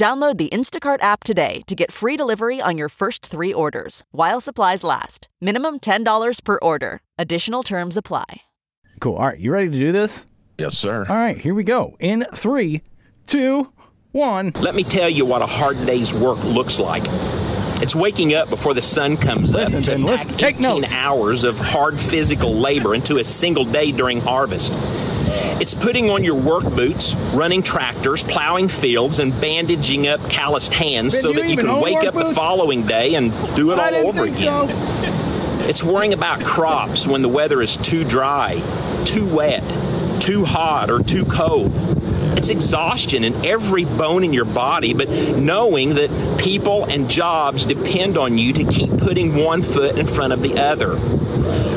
Download the Instacart app today to get free delivery on your first three orders while supplies last. Minimum $10 per order. Additional terms apply. Cool. All right, you ready to do this? Yes, sir. All right, here we go. In three, two, one. Let me tell you what a hard day's work looks like. It's waking up before the sun comes Listen, up to Ben, pack listen, take 18 notes. hours of hard physical labor into a single day during harvest. It's putting on your work boots, running tractors, plowing fields, and bandaging up calloused hands Ben, so that you can wake up the following day and do it I all over again. so. It's worrying about crops when the weather is too dry, too wet, too hot, or too cold. It's exhaustion in every bone in your body, but knowing that people and jobs depend on you to keep putting one foot in front of the other.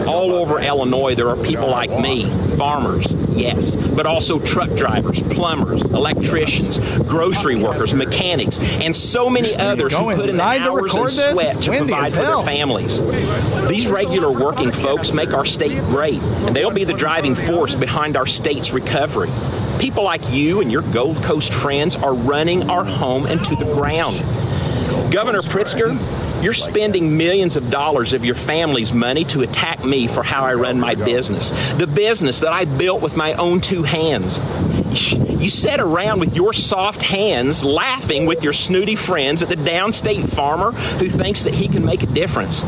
All over Illinois, there are people like me, farmers, yes, but also truck drivers, plumbers, electricians, grocery workers, mechanics, and so many others who put in the inside to hours and sweat to provide for their families. These regular working folks make our state great, and they'll be the driving force behind our state's recovery. People like you and your Gold Coast friends are running our home into the ground. Governor Pritzker, you're spending millions of dollars of your family's money to attack me for how I run my business. The business that I built with my own two hands. You sit around with your soft hands laughing with your snooty friends at the downstate farmer who thinks that he can make a difference.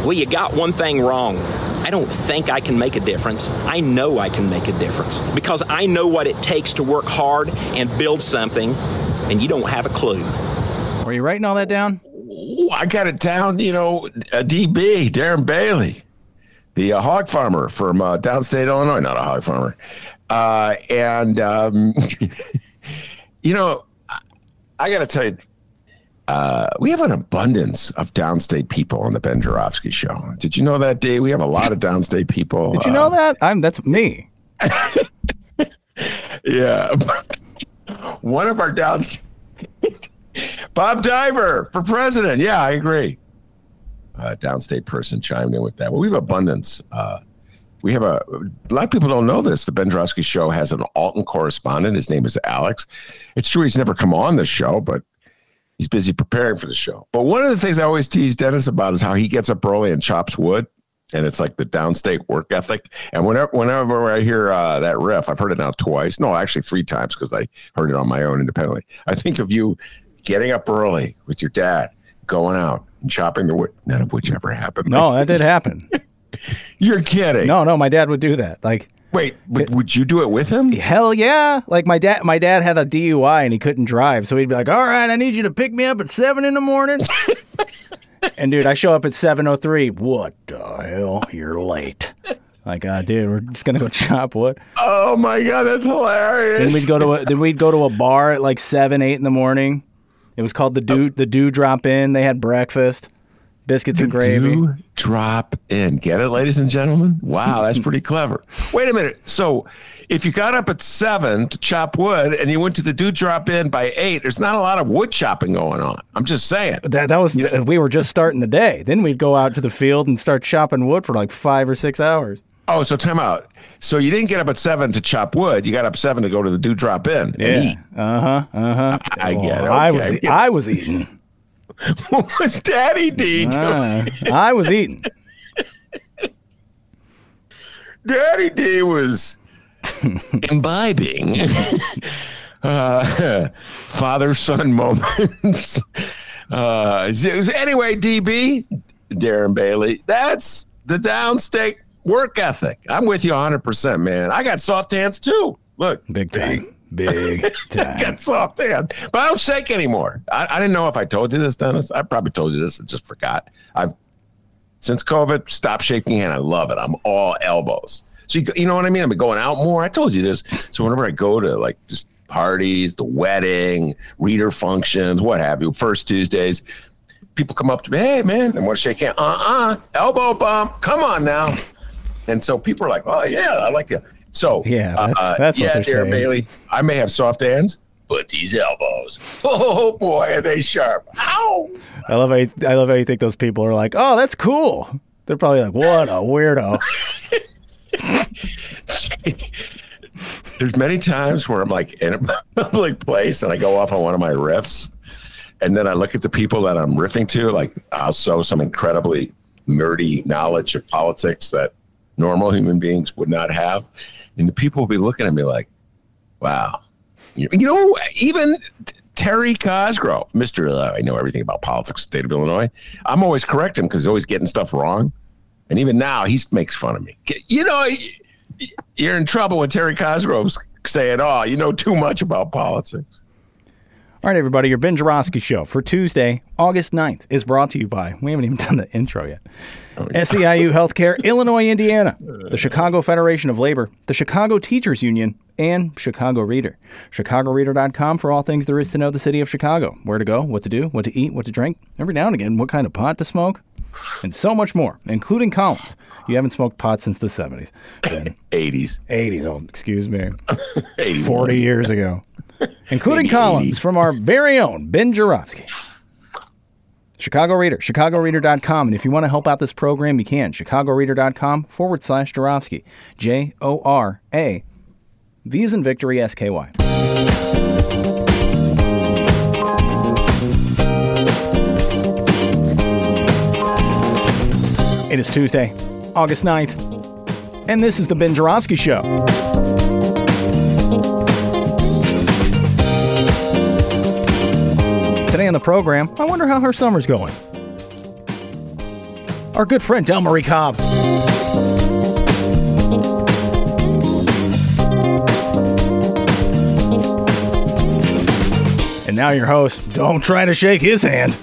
Well, you got one thing wrong. I don't think I can make a difference. I know I can make a difference because I know what it takes to work hard and build something, and you don't have a clue. Were you writing all that down? Ooh, I got it down. You know, a DB, Darren Bailey, the uh, hog farmer from uh, downstate Illinois, not a hog farmer. Uh, and, um, you know, I, I got to tell you, uh, we have an abundance of downstate people on the Ben Joravsky show. Did you know that, Dave? We have a lot of downstate people. Did you uh, know that? I'm that's me. Yeah. One of our downstate, Bob Diver for president. Yeah, I agree. Uh, downstate person chimed in with that. Well, we have abundance. Uh, we have a, a lot of people don't know this. The Ben Joravsky show has an Alton correspondent. His name is Alex. It's true he's never come on the show, but he's busy preparing for the show. But one of the things I always tease Dennis about is how he gets up early and chops wood. And it's like the downstate work ethic. And whenever whenever I hear uh, that riff, I've heard it now twice. No, actually three times because I heard it on my own independently. I think of you getting up early with your dad, going out and chopping the wood. None of which ever happened. No, that did happen. You're kidding. No, no, my dad would do that. Like Wait, would, would you do it with him? hell yeah. Like my dad my dad had a DUI and he couldn't drive, so he'd be like, "All right, I need you to pick me up at 7 in the morning." and dude, I show up at 7:03. What the hell? You're late. Like, ah, dude, we're just going to go chop wood. Oh my god, that's hilarious. Then we'd go to a then we'd go to a bar at like seven, eight in the morning. It was called the do the do drop in. They had breakfast, biscuits and gravy. Do drop in. Get it, ladies and gentlemen? Wow, that's pretty clever. Wait a minute. So, if you got up at seven to chop wood and you went to the do drop in by eight, there's not a lot of wood chopping going on. I'm just saying. That that was we were just starting the day. Then we'd go out to the field and start chopping wood for like five or six hours. Oh, so time out. So you didn't get up at seven to chop wood. You got up seven to go to the do drop in and eat. Uh huh. Uh huh. I get it. I was I was eating. What was Daddy D doing? Uh, I was eating. Daddy D was imbibing uh, father son moments. Uh, anyway, DB, Darren Bailey, that's the downstate work ethic. I'm with you 100%, man. I got soft hands too. Look, Big time. Big time. got soft hands, but I don't shake anymore. I, I didn't know if I told you this, Dennis. I probably told you this. I just forgot. I've since COVID stopped shaking hand. I love it. I'm all elbows. So you, you know what I mean? I've been going out more. I told you this. So whenever I go to like just parties, the wedding, reader functions, what have you, first Tuesdays, people come up to me, hey man, I want to shake hand. Uh-uh, elbow bump. Come on now. And so people are like, oh yeah, I like you. So Yeah, that's- uh, that's what they're dear saying. Bailey, I may have soft hands, but these elbows, oh boy, are they sharp. Ow. I love how you, I love how you think those people are like, oh, that's cool. They're probably like, what a weirdo. There's many times where I'm like in a public place and I go off on one of my riffs, and then I look at the people that I'm riffing to, like I'll show some incredibly nerdy knowledge of politics that normal human beings would not have, and the people will be looking at me like, "Wow, you, know, even." Terry Cosgrove, Mr. Uh, I know everything about politics, state of Illinois. I'm always correcting him because he's always getting stuff wrong. And even now, he makes fun of me. You know, you're in trouble when Terry Cosgrove's saying, "Oh, you know too much about politics." All right, everybody, your Ben Joravsky show for Tuesday, August 9th is brought to you by, we haven't even done the intro yet, oh, SEIU Healthcare, Illinois, Indiana, uh. the Chicago Federation of Labor, the Chicago Teachers Union, and Chicago Reader. ChicagoReader.com for all things there is to know the city of Chicago, where to go, what to do, what to eat, what to drink, every now and again, what kind of pot to smoke, and so much more, including columns. You haven't smoked pot since the 70s. Ben, 80s, 80s, oh, excuse me. 40 years ago, including columns from our very own Ben Joravsky. Chicago Reader, chicagoreader.com. And if you want to help out this program, you can. chicagoreader.com forward slash Joravsky. J O R A. V is in victory, S K Y. It is Tuesday, August 9th, and this is the Ben Joravsky Show. Today on the program, I wonder how her summer's going. Our good friend Delmarie Cobb. And now your host. Don't try to shake his hand.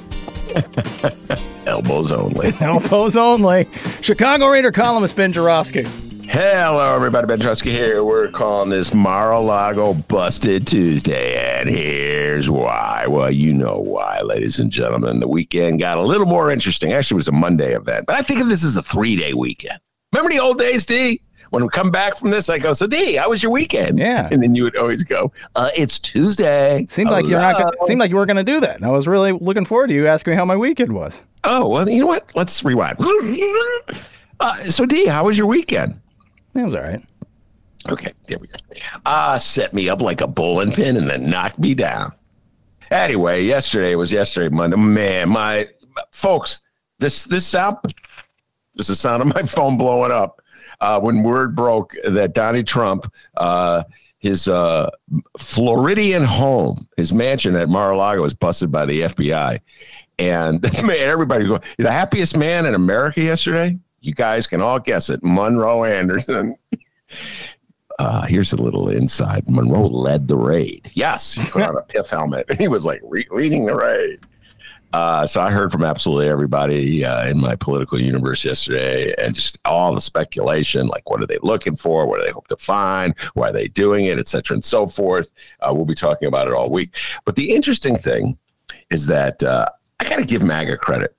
elbows only. Elbows only. Chicago Reader columnist Ben Joravsky. Hello, everybody. Ben Joravsky here. We're calling this Mar-a-Lago Busted Tuesday, and here's why. Well, you know why, ladies and gentlemen. The weekend got a little more interesting. Actually, it was a Monday event, but I think of this as a three-day weekend. Remember the old days, D? When we come back from this, I go, "So, D, how was your weekend?" Yeah. and then you would always go, uh, "It's Tuesday." Seemed like you're not. Gonna, seemed like you were going to do that. And I was really looking forward to you asking me how my weekend was. Oh well, you know what? Let's rewind. Uh, so, D, how was your weekend? It was all right. Okay, there we go. Ah, set me up like a bowling pin and then knocked me down. Anyway, yesterday was yesterday, Monday. Man, my folks, this this sound, this is the sound of my phone blowing up. Uh, when word broke that Donnie Trump, uh, his uh, Floridian home, his mansion at Mar-a-Lago, was busted by the FBI, and man, everybody go the happiest man in America yesterday. You guys can all guess it, Monroe Anderson. Uh, here's a little inside. Monroe led the raid. Yes, he put on a piff helmet. and He was like re- leading the raid. Uh, so I heard from absolutely everybody uh, in my political universe yesterday, and just all the speculation, like what are they looking for, what do they hope to find, why are they doing it, et cetera, and so forth. Uh, we'll be talking about it all week. But the interesting thing is that uh, I got to give MAGA credit.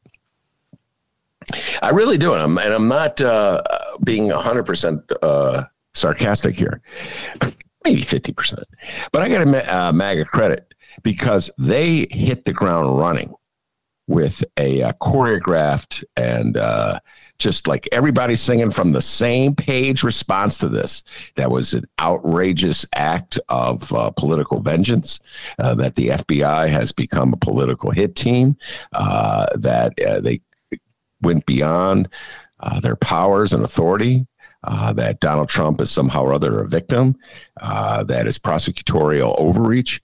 I really do, and I'm, and I'm not uh, being 100% uh, sarcastic here, maybe 50%. But I got to uh, MAGA credit because they hit the ground running with a uh, choreographed and uh, just like everybody singing from the same page response to this. That was an outrageous act of uh, political vengeance. Uh, that the FBI has become a political hit team. Uh, that uh, they went beyond uh, their powers and authority. Uh, that Donald Trump is somehow or other a victim. Uh, that is prosecutorial overreach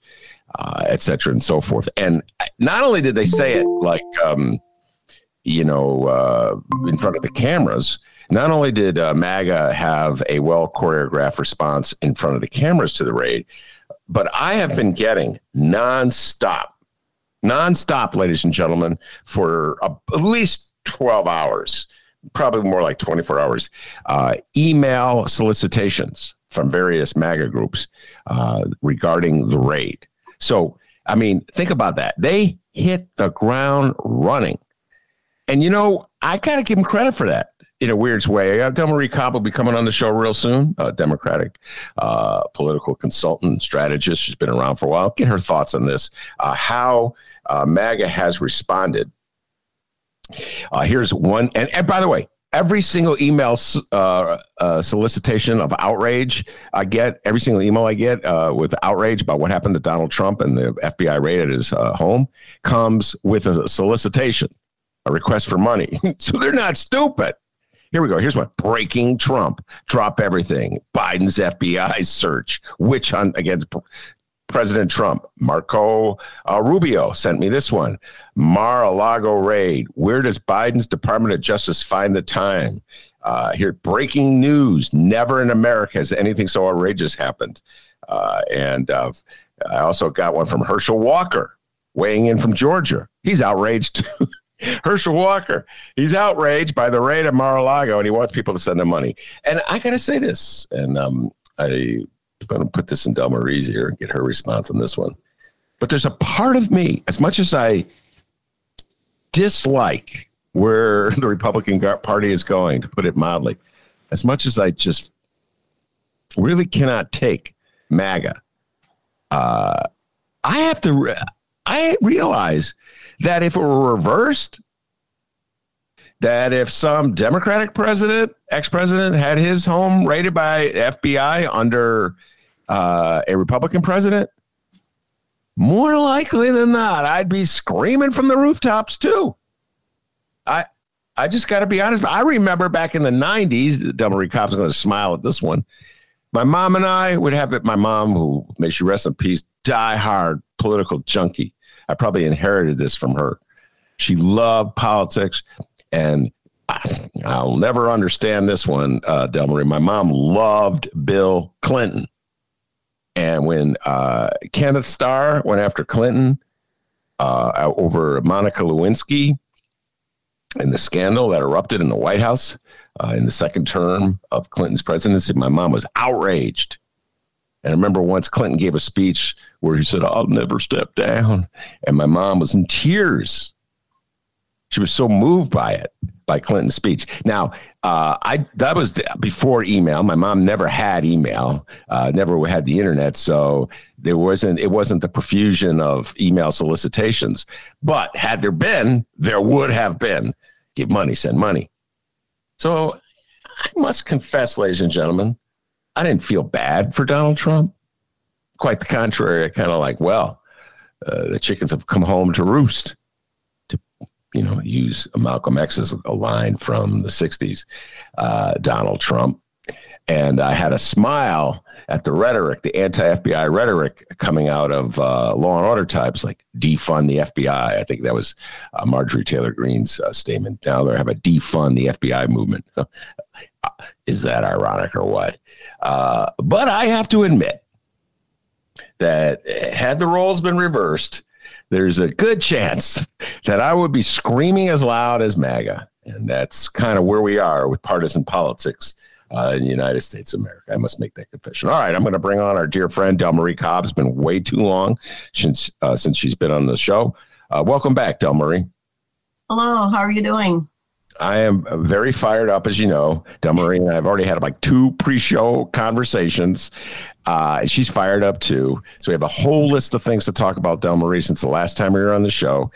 uh, et cetera, and so forth. And not only did they say it like, um, you know, uh, in front of the cameras, not only did uh, MAGA have a well choreographed response in front of the cameras to the raid, but I have been getting nonstop, nonstop, ladies and gentlemen, for uh, at least 12 hours, probably more like 24 hours, uh, email solicitations from various MAGA groups uh, regarding the raid. So, I mean, think about that. They hit the ground running. And you know, I got to give him credit for that in a weird way. Uh, Delmarie Cobb will be coming on the show real soon. A Democratic uh, political consultant, strategist. She's been around for a while. Get her thoughts on this. Uh, how uh, MAGA has responded. Uh, here's one, and, and by the way, every single email uh, uh, solicitation of outrage I get, every single email I get uh, with outrage about what happened to Donald Trump and the FBI raid at his uh, home comes with a solicitation, a request for money. so they're not stupid. Here we go. Here's what breaking Trump. Drop everything. Biden's FBI search. Witch hunt against President Trump. Marco uh, Rubio sent me this one. Mar-a-Lago raid. Where does Biden's Department of Justice find the time? Uh, here, breaking news. Never in America has anything so outrageous happened. Uh, and uh, I also got one from Herschel Walker, weighing in from Georgia. He's outraged. Herschel Walker, he's outraged by the raid at Mar-a-Lago, and he wants people to send him money. And I got to say this, and um, I going to put this in Delmarie's ear and get her response on this one. But there's a part of me, as much as I dislike where the Republican Party is going, to put it mildly, as much as I just really cannot take MAGA, uh, I have to. Re- I realize that if it were reversed, that if some Democratic president, ex president, had his home raided by FBI under uh, a Republican president, more likely than not, I'd be screaming from the rooftops too. I I just got to be honest. I remember back in the '90s, Delmarie Cobb's going to smile at this one. My mom and I would have it. My mom, who may she rest in peace, die hard political junkie. I probably inherited this from her. She loved politics, and I, will never understand this one, uh, Delmarie. My mom loved Bill Clinton. And when uh, Kenneth Starr went after Clinton uh, over Monica Lewinsky and the scandal that erupted in the White House uh, in the second term of Clinton's presidency, my mom was outraged. And I remember once Clinton gave a speech where he said, I'll never step down. And my mom was in tears. She was so moved by it by Clinton's speech. Now, uh, I that was before email. My mom never had email, uh, never had the internet, so there wasn't it wasn't the profusion of email solicitations. But had there been, there would have been. Give money, send money. So I must confess, ladies and gentlemen, I didn't feel bad for Donald Trump. Quite the contrary. I kind of like, well, uh, the chickens have come home to roost you know, use Malcolm X's a line from the 60s, uh, Donald Trump. And I had a smile at the rhetoric, the anti FBI rhetoric coming out of uh, law and order types like defund the FBI. I think that was uh, Marjorie Taylor Greene's uh, statement. Now they have a defund the FBI movement. Is that ironic or what? Uh, but I have to admit that had the roles been reversed, there's a good chance that I would be screaming as loud as MAGA. And that's kind of where we are with partisan politics uh, in the United States of America. I must make that confession. All right, I'm going to bring on our dear friend Delmarie Cobb. It's been way too long since uh, since she's been on the show. Uh, welcome back, Delmarie. Hello, how are you doing? I am very fired up, as you know, Delmarie and I've already had like two pre-show conversations. Uh, she's fired up too. So we have a whole list of things to talk about, Delmarie, since the last time we were on the show.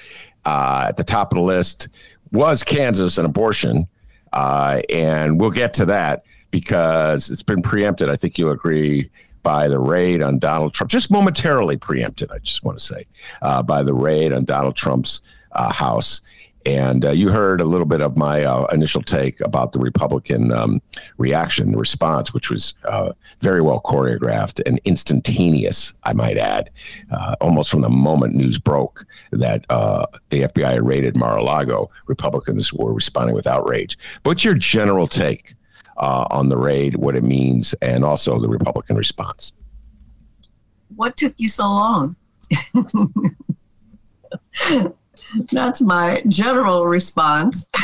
Uh, at the top of the list was Kansas and abortion. Uh, and we'll get to that because it's been preempted. I think you'll agree by the raid on Donald Trump, just momentarily preempted, I just want to say, uh, by the raid on Donald Trump's uh, house. And uh, you heard a little bit of my uh, initial take about the Republican um, reaction, the response, which was uh, very well choreographed and instantaneous, I might add, uh, almost from the moment news broke that uh, the FBI raided Mar a Lago. Republicans were responding with outrage. What's your general take uh, on the raid, what it means, and also the Republican response? What took you so long? That's my general response.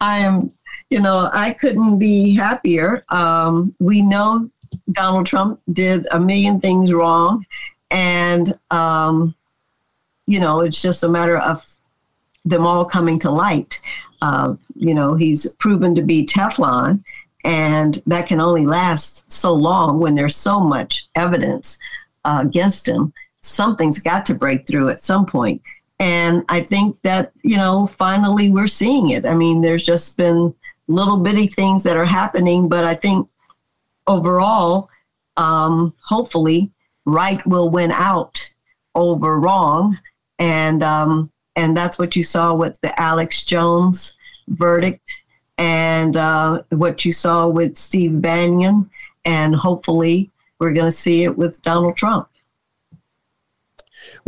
I am, you know, I couldn't be happier. Um, we know Donald Trump did a million things wrong, and um, you know, it's just a matter of them all coming to light. Uh, you know, he's proven to be Teflon, and that can only last so long when there's so much evidence uh, against him. Something's got to break through at some point. And I think that, you know, finally we're seeing it. I mean, there's just been little bitty things that are happening, but I think overall, um, hopefully, right will win out over wrong. And um, and that's what you saw with the Alex Jones verdict and uh, what you saw with Steve Bannon. And hopefully, we're going to see it with Donald Trump.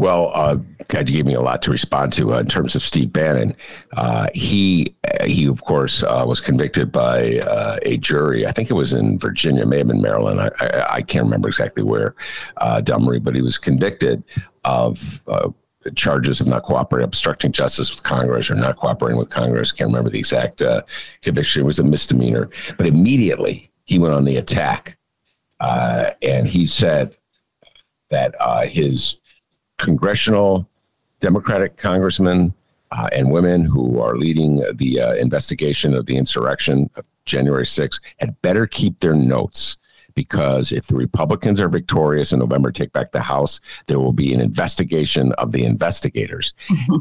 Well, uh, God, you gave me a lot to respond to uh, in terms of Steve Bannon. Uh, he, he of course, uh, was convicted by uh, a jury. I think it was in Virginia, may have been Maryland. I, I, I can't remember exactly where, uh, Dummery, but he was convicted of uh, charges of not cooperating, obstructing justice with Congress, or not cooperating with Congress. Can't remember the exact conviction. It was a misdemeanor, but immediately he went on the attack, and he said that his congressional Democratic congressmen uh, and women who are leading the uh, investigation of the insurrection of January 6th had better keep their notes because if the Republicans are victorious in November, take back the House, there will be an investigation of the investigators.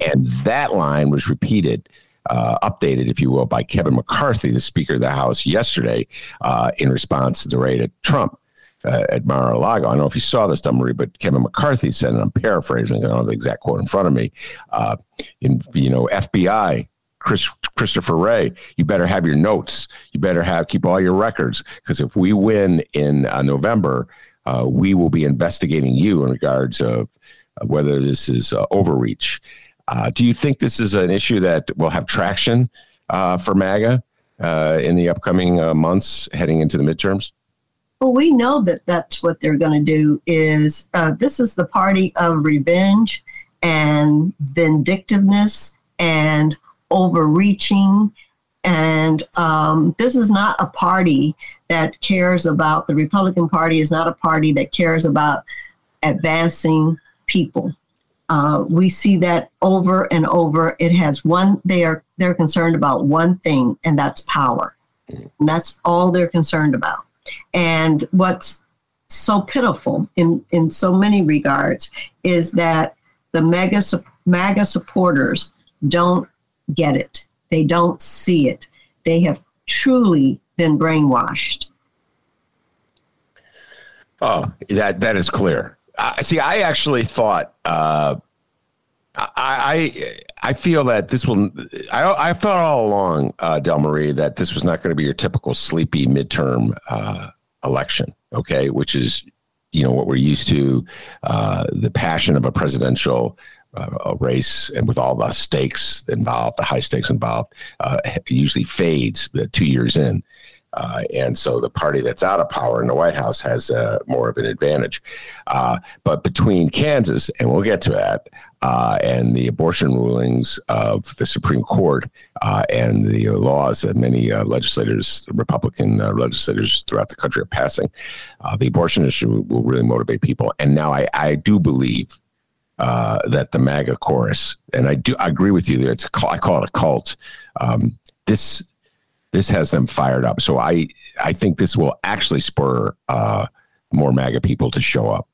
and that line was repeated. Uh, updated, if you will, by Kevin McCarthy, the Speaker of the House, yesterday uh, in response to the raid at Trump uh, at Mar-a-Lago. I don't know if you saw this, Dummery, but Kevin McCarthy said, and I'm paraphrasing, I don't have the exact quote in front of me. Uh, in you know, FBI, Chris, Christopher Wray, you better have your notes. You better have keep all your records because if we win in uh, November, uh, we will be investigating you in regards of uh, whether this is uh, overreach. do you think this is an issue that will have traction for MAGA in the upcoming months heading into the midterms? Well, we know that that's what they're going to do. Is uh, this is the party of revenge and vindictiveness and overreaching, and um, this is not a party that cares about the Republican Party is not a party that cares about advancing people. Uh, we see that over and over. It has one. They are they're concerned about one thing, and that's power. And that's all they're concerned about. And what's so pitiful in, in so many regards is that the mega, MAGA supporters don't get it. They don't see it. They have truly been brainwashed. Oh, that that is clear. I see, I actually thought uh, I, I I feel that this will. I I thought all along, uh, Delmarie, that this was not going to be your typical sleepy midterm uh, election, okay, which is, you know, what we're used to, uh, the passion of a presidential uh, race and with all the stakes involved, the high stakes involved, uh, usually fades two years in. Uh, and so the party that's out of power in the White House has uh, more of an advantage. Uh, but between Kansas, and we'll get to that, uh, and the abortion rulings of the Supreme Court uh, and the laws that many uh, legislators, Republican uh, legislators throughout the country are passing, uh, the abortion issue will really motivate people. And now I, I do believe uh, that the MAGA chorus, and I do I agree with you there. It's a, I call it a cult. Um, this this has them fired up. So I I think this will actually spur more MAGA people to show up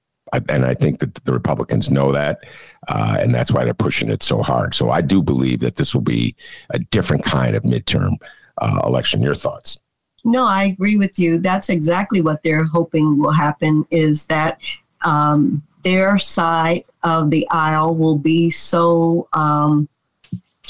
and I think that the Republicans know that, uh, and that's why they're pushing it so hard. So I do believe that this will be a different kind of midterm uh, election. Your thoughts? No, I agree with you. That's exactly what they're hoping will happen. Is that um, their side of the aisle will be so um,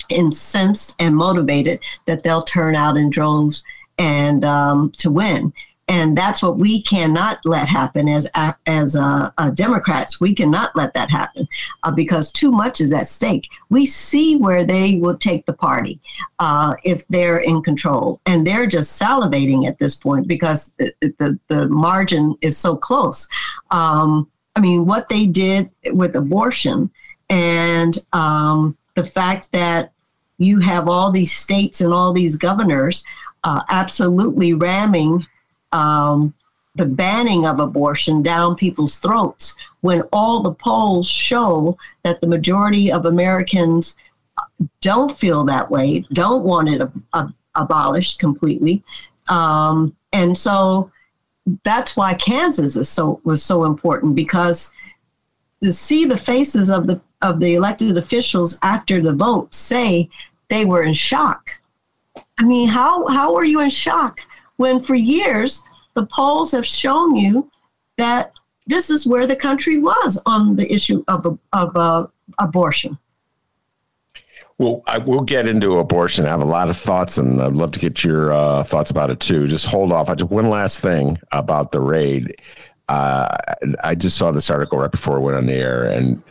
incensed and motivated that they'll turn out in droves and um, to win and that's what we cannot let happen as as uh, uh, Democrats. We cannot let that happen uh, because too much is at stake. We see where they will take the party uh, if they're in control, and they're just salivating at this point because the the, the margin is so close. Um, I mean, what they did with abortion and um, the fact that you have all these states and all these governors uh, absolutely ramming um, the banning of abortion down people's throats when all the polls show that the majority of Americans don't feel that way, don't want it ab- ab- abolished completely. Um, and so that's why Kansas is so was so important because to see the faces of the of the elected officials after the vote say they were in shock. I mean, how how are you in shock when for years the polls have shown you that this is where the country was on the issue of of uh, abortion? Well, I will get into abortion. I have a lot of thoughts, and I'd love to get your uh, thoughts about it too. Just hold off. I just one last thing about the raid. Uh, I just saw this article right before it went on the air, and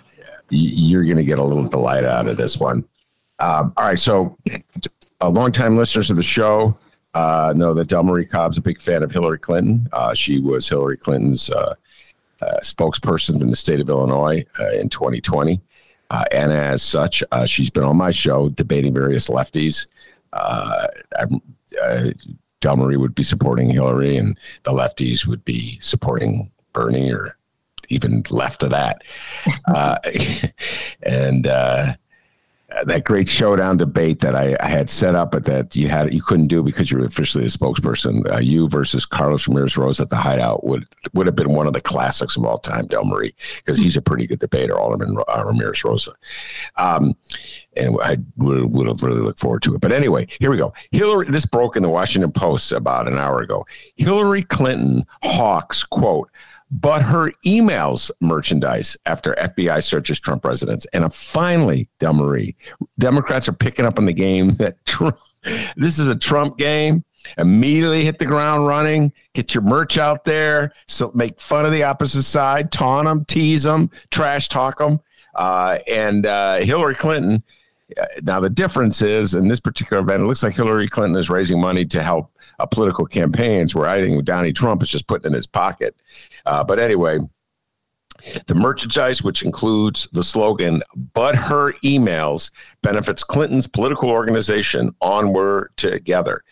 you're going to get a little delight out of this one. Um, all right, so uh, longtime listeners of the show uh, know that Delmarie Cobb's a big fan of Hillary Clinton. Uh, she was Hillary Clinton's uh, uh, spokesperson in the state of Illinois in 2020. Uh, and as such, uh, she's been on my show debating various lefties. Uh, uh, Delmarie would be supporting Hillary, and the lefties would be supporting Bernie, or even left of that. Uh, and uh, that great showdown debate that I, I, had set up, but that you had you couldn't do because you were officially a spokesperson. Uh, you versus Carlos Ramirez Rosa at the Hideout would would have been one of the classics of all time, Delmarie, because he's a pretty good debater, Alderman uh, Ramirez Rosa. Um, and I would, would have really looked forward to it. But anyway, here we go. Hillary, this broke in the Washington Post about an hour ago. Hillary Clinton hawks quote but her emails merchandise after FBI searches Trump residence. And finally, Delmarie, Democrats are picking up on the game that Trump, this is a Trump game. Immediately hit the ground running, get your merch out there, so make fun of the opposite side, taunt them, tease them, trash talk them. Uh, and uh, Hillary Clinton, uh, now the difference is in this particular event, it looks like Hillary Clinton is raising money to help uh, political campaigns, where I think Donnie Trump is just putting in his pocket. Uh, but anyway, the merchandise, which includes the slogan, but her emails benefits Clinton's political organization, Onward Together.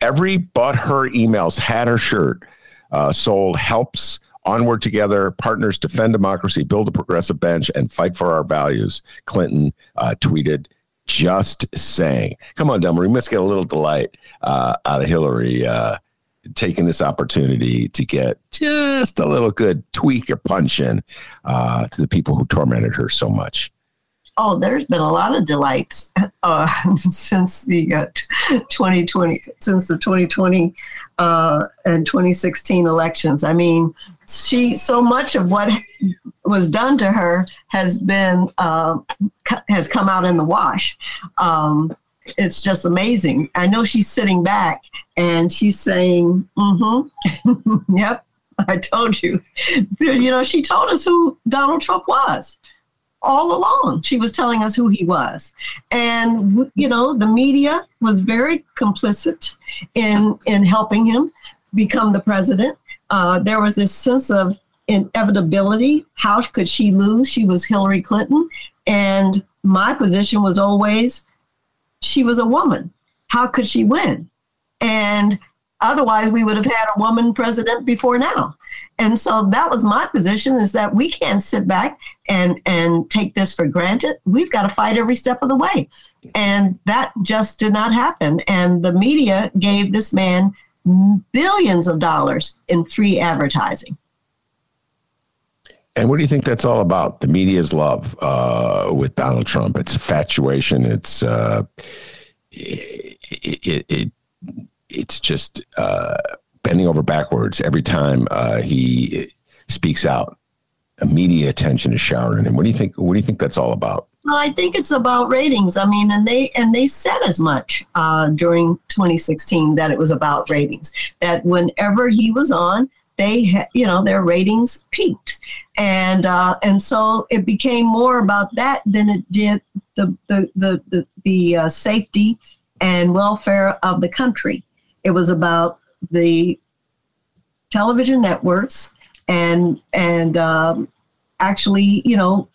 Every but her emails had her shirt uh, sold helps Onward Together, partners defend democracy, build a progressive bench, and fight for our values. Clinton uh, tweeted, just saying. Come on, Dumber. We must get a little delight uh, out of Hillary uh, taking this opportunity to get just a little good tweak or punch in uh, to the people who tormented her so much. Oh, there's been a lot of delights uh, since the uh, 2020, since the 2020 uh, and 2016 elections. I mean, she so much of what was done to her has been uh, has come out in the wash. Um, it's just amazing. I know she's sitting back and she's saying, mm-hmm, yep, I told you. You know, she told us who Donald Trump was all along. She was telling us who he was. And, you know, the media was very complicit in, in helping him become the president. Uh, there was this sense of inevitability. How could she lose? She was Hillary Clinton. And my position was always she was a woman. How could she win? And otherwise, we would have had a woman president before now. And so that was my position is that we can't sit back and, and take this for granted. We've got to fight every step of the way. And that just did not happen. And the media gave this man billions of dollars in free advertising. And what do you think that's all about? The media's love uh, with Donald Trump. It's infatuation. It's uh, it, it, it, it's just uh, bending over backwards every time uh, he speaks out. A media attention is showering him. What do you think? What do you think that's all about? Well, I think it's about ratings. I mean, and they and they said as much uh, during 2016 that it was about ratings. That whenever he was on, they you know their ratings peaked and uh, and so it became more about that than it did the the the the, the uh, safety and welfare of the country it was about the television networks and and um, actually you know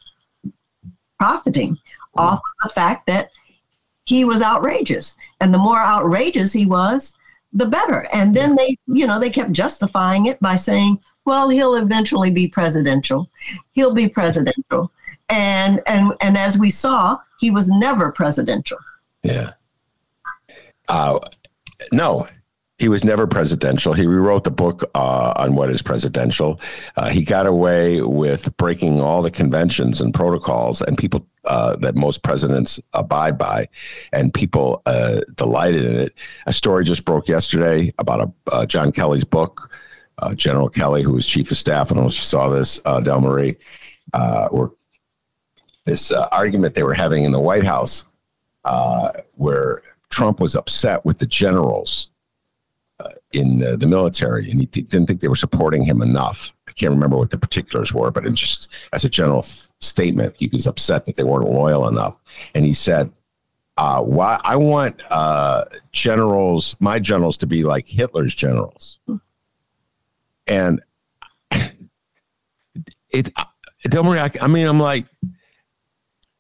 profiting off of the fact that he was outrageous and the more outrageous he was the better. And then they, you know, they kept justifying it by saying, well, he'll eventually be presidential. He'll be presidential. And and and as we saw, he was never presidential. Yeah. Uh, no, he was never presidential. He rewrote the book uh, on what is presidential. Uh, he got away with breaking all the conventions and protocols and people uh, that most presidents abide by, and people uh, delighted in it. A story just broke yesterday about a uh, John Kelly's book. Uh, General Kelly, who was chief of staff, I if you saw this, Delmarie, or this argument they were having in the White House, where Trump was upset with the generals in uh, the military, and he didn't think they were supporting him enough. I can't remember what the particulars were, but it just as a general f- statement, he was upset that they weren't loyal enough. And he said, uh, "Why I want uh, generals, my generals, to be like Hitler's generals." And it, Delmarie, I, I mean, I'm like,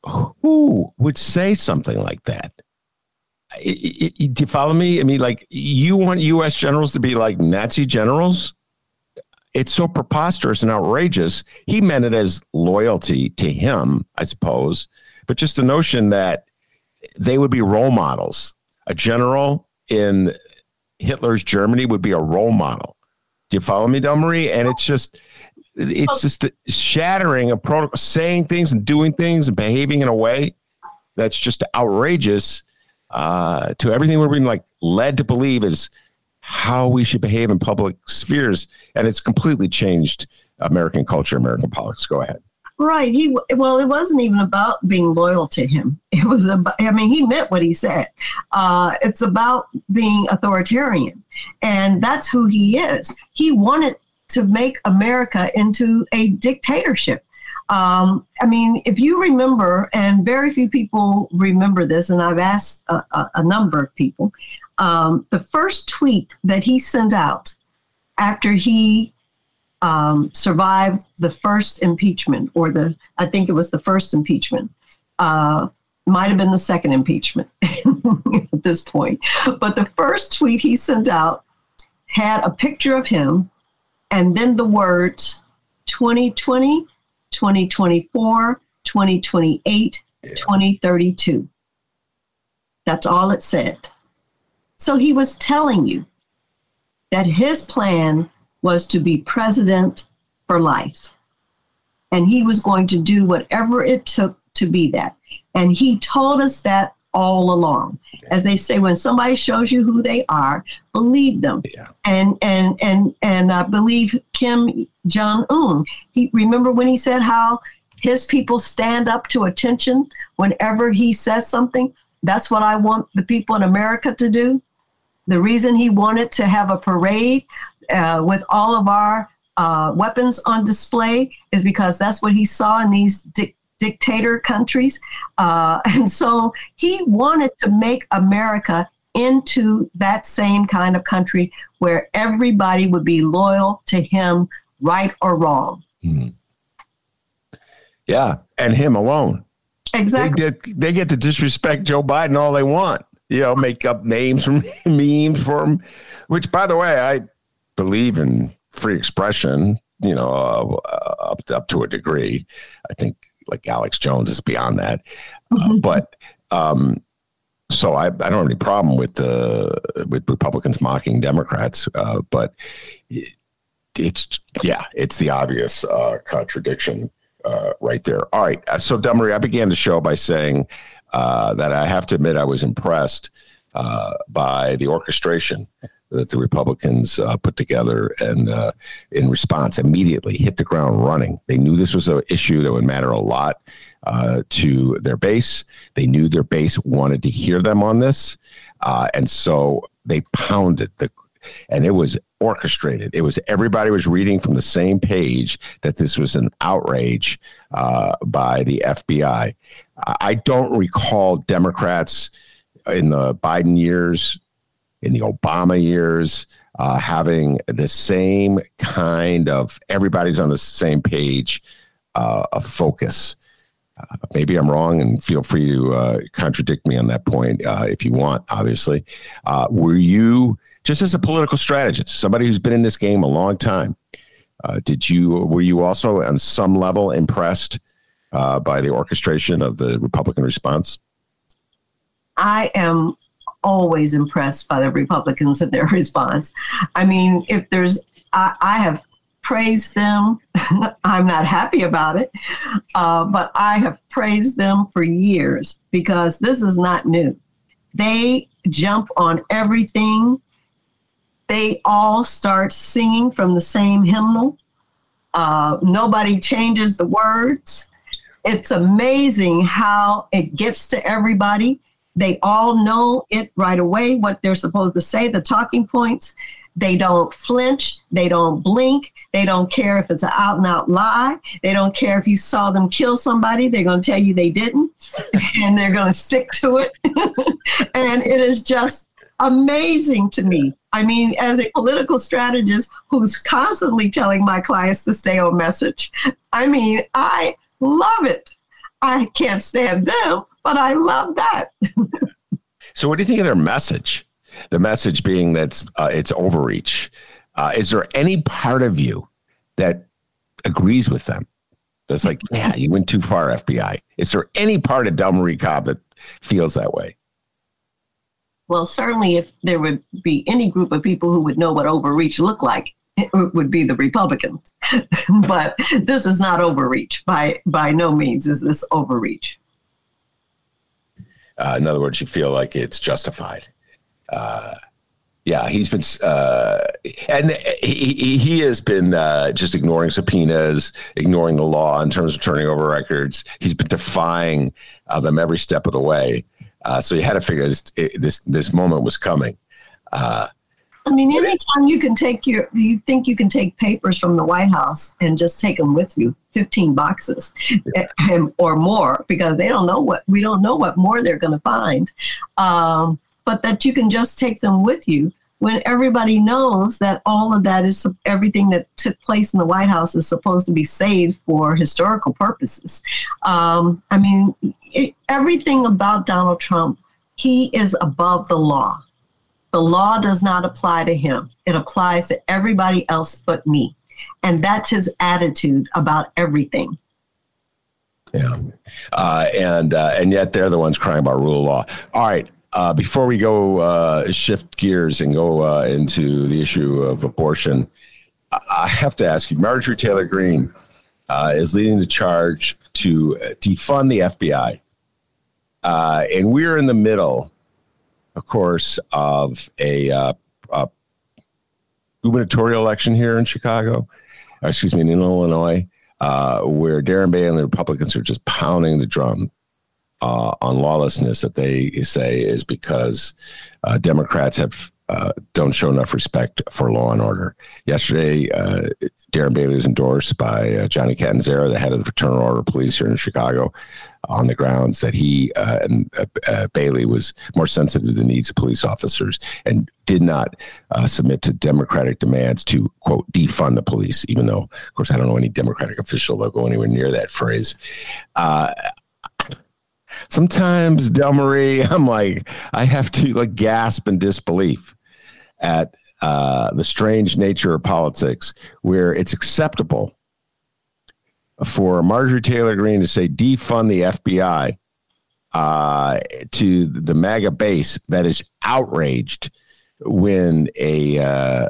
who would say something like that? It, it, do you follow me? I mean, like, you want U.S. generals to be like Nazi generals? It's so preposterous and outrageous. He meant it as loyalty to him, I suppose, but just the notion that they would be role models. A general in Hitler's Germany would be a role model. Do you follow me, Delmarie? And it's just, it's just shattering a protocol, saying things and doing things and behaving in a way that's just outrageous uh, to everything we're being like led to believe is how we should behave in public spheres, and it's completely changed American culture, American politics. Go ahead. Right. He well, it wasn't even about being loyal to him. It was about. I mean, he meant what he said. Uh, it's about being authoritarian, and that's who he is. He wanted to make America into a dictatorship. Um, I mean, if you remember, and very few people remember this, and I've asked a, a, a number of people, um, the first tweet that he sent out after he um, survived the first impeachment, or the, I think it was the first impeachment, uh, might have been the second impeachment at this point. But the first tweet he sent out had a picture of him and then the words 2020 2024, 2028, yeah. 2032. That's all it said. So he was telling you that his plan was to be president for life. And he was going to do whatever it took to be that. And he told us that all along. As they say, when somebody shows you who they are, believe them. Yeah. And and and and uh, believe Kim Jong Un. He remember when he said how his people stand up to attention whenever he says something. That's what I want the people in America to do. The reason he wanted to have a parade uh, with all of our uh, weapons on display is because that's what he saw in these di- dictator countries. Uh, and so he wanted to make America into that same kind of country where everybody would be loyal to him, right or wrong. Mm-hmm. Yeah, and him alone. Exactly. They get, they get to disrespect Joe Biden all they want. You know, make up names from memes for him, which, by the way, I believe in free expression, you know, uh, up, up to a degree. I think like Alex Jones is beyond that. Uh, mm-hmm. but um, so I, I don't have any problem with the with Republicans mocking Democrats, uh, but it, it's yeah, it's the obvious uh, contradiction uh, right there. All right, uh, so Delmarie, I began the show by saying uh, that I have to admit I was impressed by the orchestration that the Republicans uh, put together and uh, in response immediately hit the ground running. They knew this was an issue that would matter a lot uh, to their base. They knew their base wanted to hear them on this. Uh, and so they pounded the, and it was orchestrated. It was everybody was reading from the same page that this was an outrage uh, by the FBI. I don't recall Democrats in the Biden years in the Obama years, uh, having the same kind of everybody's on the same page uh, of focus. Uh, maybe I'm wrong, and feel free to uh, contradict me on that point uh, if you want. Obviously, uh, were you just as a political strategist, somebody who's been in this game a long time, did you were you also on some level impressed by the orchestration of the Republican response? I am always impressed by the Republicans and their response. I mean, if there's, I, I have praised them. I'm not happy about it, uh, but I have praised them for years because this is not new. They jump on everything. They all start singing from the same hymnal. Uh, nobody changes the words. It's amazing how it gets to everybody. They all know it right away, what they're supposed to say, the talking points. They don't flinch. They don't blink. They don't care if it's an out and out lie. They don't care if you saw them kill somebody. They're going to tell you they didn't, and they're going to stick to it. and it is just amazing to me. I mean, as a political strategist who's constantly telling my clients to stay on message, I mean, I love it. I can't stand them, but I love that. so, what do you think of their message? The message being that uh, it's overreach. Uh, is there any part of you that agrees with them? That's like, yeah, you went too far, FBI. Is there any part of Delmarie Cobb that feels that way? Well, certainly, if there would be any group of people who would know what overreach looked like, it would be the Republicans. but this is not overreach. By by no means is this overreach. Uh, in other words, you feel like it's justified. Uh, yeah, he's been, uh, and he, he has been uh, just ignoring subpoenas, ignoring the law in terms of turning over records. He's been defying uh, them every step of the way. Uh, so you had to figure this this, this moment was coming. I mean, anytime you can take your, you think you can take papers from the White House and just take them with you, 15 boxes yeah. and, or more, because they don't know what, we don't know what more they're going to find. Um, but that you can just take them with you when everybody knows that all of that is everything that took place in the White House is supposed to be saved for historical purposes. Um, I mean, it, everything about Donald Trump, he is above the law. The law does not apply to him, it applies to everybody else but me. And that's his attitude about everything. Yeah, uh, and uh, and yet they're the ones crying about rule of law. All right, uh, before we go uh, shift gears and go uh, into the issue of abortion, I have to ask you, Marjorie Taylor Greene uh, is leading the charge to defund the FBI, and we're in the middle of course, of a, uh, a gubernatorial election here in Chicago, uh, excuse me, in Illinois, uh, where Darren Bailey and the Republicans are just pounding the drum uh, on lawlessness that they say is because uh, Democrats have uh, don't show enough respect for law and order. Yesterday, uh, Darren Bailey was endorsed by Johnny Catanzara, the head of the Fraternal Order of Police here in Chicago, on the grounds that he uh, and uh, uh, Bailey was more sensitive to the needs of police officers and did not submit to Democratic demands to quote defund the police. Even though, of course, I don't know any Democratic official that'll go anywhere near that phrase sometimes Delmarie, I'm like, I have to like gasp in disbelief at uh, the strange nature of politics where it's acceptable for Marjorie Taylor Greene to say defund the FBI uh, to the MAGA base that is outraged when a uh,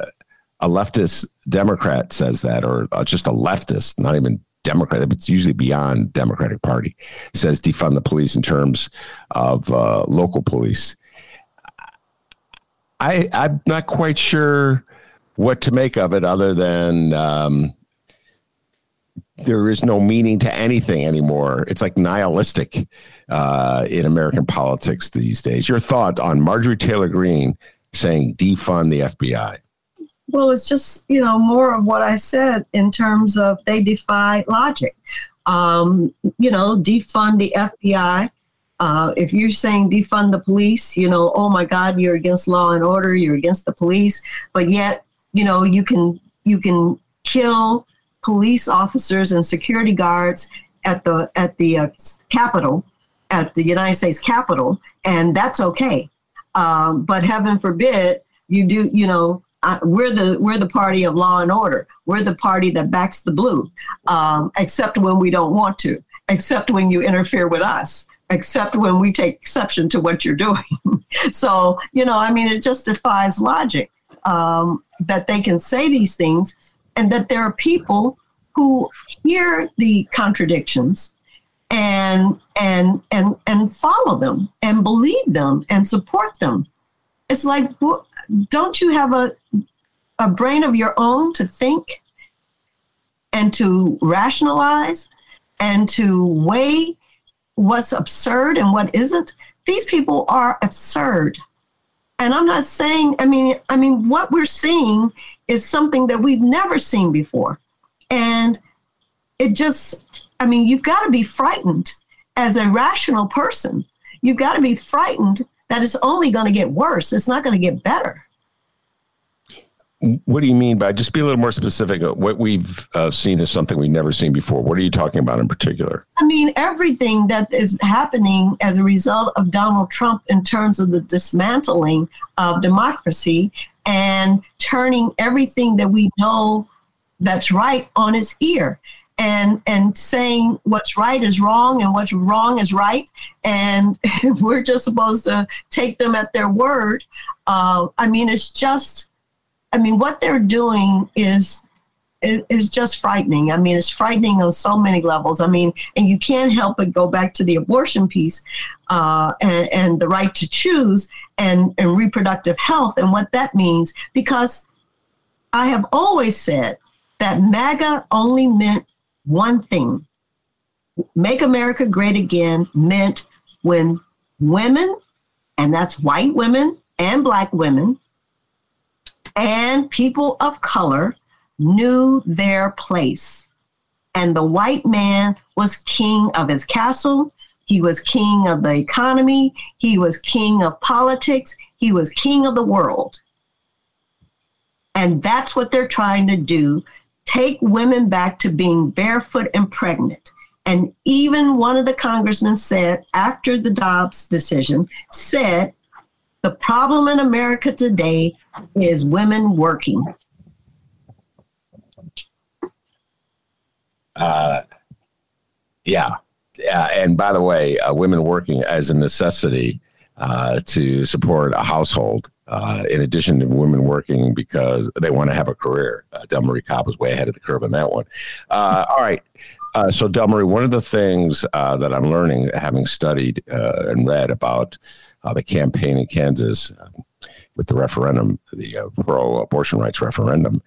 a leftist Democrat says that, or uh, just a leftist, not even Democrat, but it's usually beyond Democratic Party, says defund the police in terms of uh, local police. I, I'm not quite sure what to make of it other than um, there is no meaning to anything anymore. It's like nihilistic uh, in American politics these days. Your thought on Marjorie Taylor Greene saying defund the FBI? Well, it's just, you know, more of what I said in terms of they defy logic. Um, you know, defund the FBI. Uh, if you're saying defund the police, you know, oh my God, you're against law and order, you're against the police, but yet, you know, you can you can kill police officers and security guards at the at the uh, Capitol, at the United States Capitol, and that's okay. Um, but heaven forbid You do, you know, uh, we're the we're the party of law and order. We're the party that backs the blue, um, except when we don't want to, except when you interfere with us, except when we take exception to what you're doing. so you know, I mean, it just defies logic um, that they can say these things, and that there are people who hear the contradictions and and and and follow them and believe them and support them. It's like, don't you have a a brain of your own to think and to rationalize and to weigh what's absurd and what isn't? These people are absurd. And I'm not saying, I mean, I mean, what we're seeing is something that we've never seen before. And it just, I mean, you've got to be frightened as a rational person. You've got to be frightened that it's only going to get worse. It's not going to get better. What do you mean by just be a little more specific? What we've uh, seen is something we've never seen before. What are you talking about in particular? I mean, everything that is happening as a result of Donald Trump in terms of the dismantling of democracy and turning everything that we know that's right on its ear and and saying what's right is wrong and what's wrong is right and we're just supposed to take them at their word uh, i mean it's just I mean, what they're doing is is just frightening. I mean, it's frightening on so many levels. I mean, and you can't help but go back to the abortion piece uh, and, and the right to choose and, and reproductive health and what that means, because I have always said that MAGA only meant one thing make America great again meant when women, and that's white women and black women, and people of color knew their place. And the white man was king of his castle. He was king of the economy. He was king of politics. He was king of the world. And that's what they're trying to do take women back to being barefoot and pregnant. And even one of the congressmen said after the Dobbs decision, said the problem in America today is women working. Uh, yeah. Yeah. And by the way, uh, women working as a necessity uh, to support a household, uh, in addition to women working because they want to have a career. Uh, Delmarie Cobb was way ahead of the curve on that one. Uh, all right. Uh, so, Delmarie, one of the things uh, that I'm learning, having studied uh, and read about uh, the campaign in Kansas um, with the referendum, the uh, pro abortion rights referendum,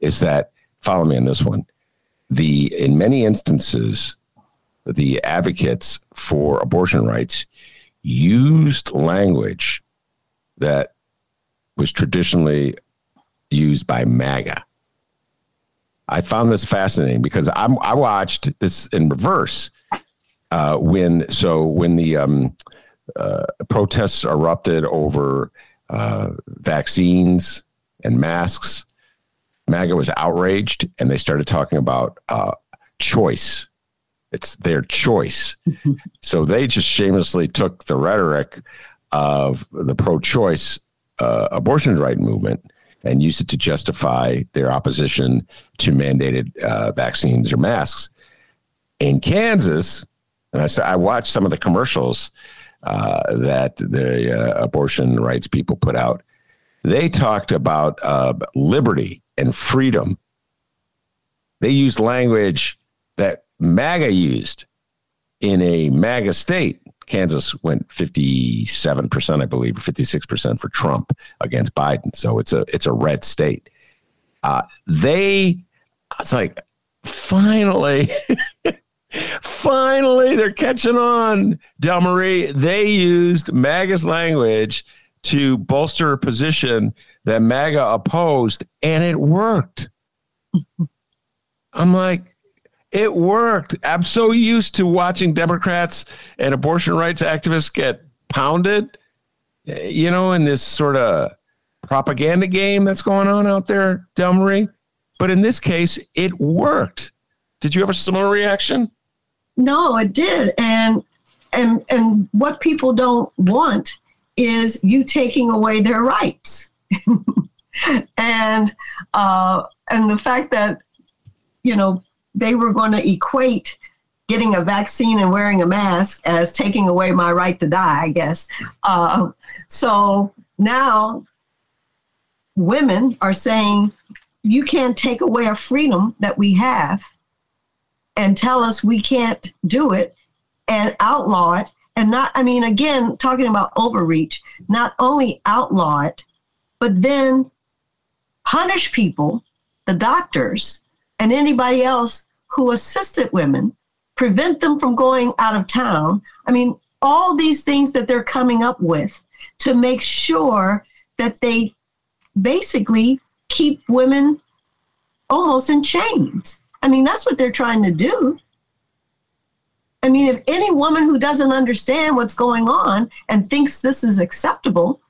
is that, follow me on this one, the in many instances, the advocates for abortion rights used language that was traditionally used by MAGA. I found this fascinating because I'm, I watched this in reverse uh, when so when the um, uh, protests erupted over uh, vaccines and masks. MAGA was outraged, and they started talking about uh, choice. It's their choice. so they just shamelessly took the rhetoric of the pro-choice uh, abortion right movement and used it to justify their opposition to mandated uh, vaccines or masks. In Kansas, and I, I watched some of the commercials uh, that the uh, abortion rights people put out. They talked about uh, liberty and freedom. They used language that MAGA used in a MAGA state. Kansas went 57%, I believe, or 56% for Trump against Biden. So it's a it's a red state. Uh, they, it's like, finally, finally, they're catching on. Delmarie, they used MAGA's language to bolster a position that MAGA opposed, and it worked. I'm like, it worked. I'm so used to watching Democrats and abortion rights activists get pounded, you know, in this sort of propaganda game that's going on out there, Delmarie. But in this case, it worked. Did you have a similar reaction? No, it did. And and and what people don't want is you taking away their rights. and uh, and the fact that you know they were going to equate getting a vaccine and wearing a mask as taking away my right to die, I guess. Uh, so now women are saying you can't take away a freedom that we have and tell us we can't do it and outlaw it and not i mean again talking about overreach not only outlaw it but then punish people the doctors and anybody else who assisted women prevent them from going out of town. I mean all these things that they're coming up with to make sure that they basically keep women almost in chains. I mean that's what they're trying to do. I mean, if any woman who doesn't understand what's going on and thinks this is acceptable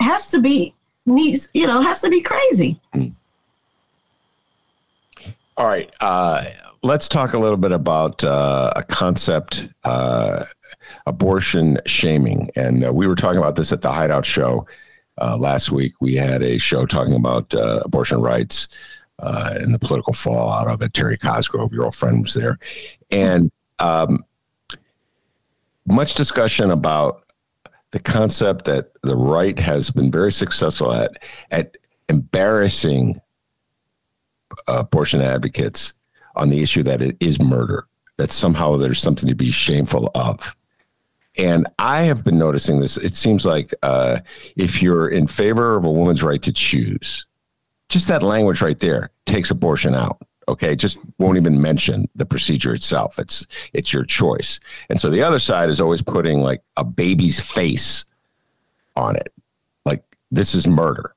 has to be needs, you know, has to be crazy. Mm. All right. Uh, let's talk a little bit about uh, a concept, uh, abortion shaming. And uh, we were talking about this at the Hideout Show uh, last week. We had a show talking about uh, abortion rights and the political fallout of it. Terry Cosgrove, your old friend, was there. And um, much discussion about the concept that the right has been very successful at at embarrassing abortion advocates on the issue that it is murder that somehow there's something to be shameful of. And i have been noticing this it seems like uh, if you're in favor of a woman's right to choose just that language right there takes abortion out okay? Just won't even mention the procedure itself. It's it's your choice. And so the other side is always putting like a baby's face on it. Like this is murder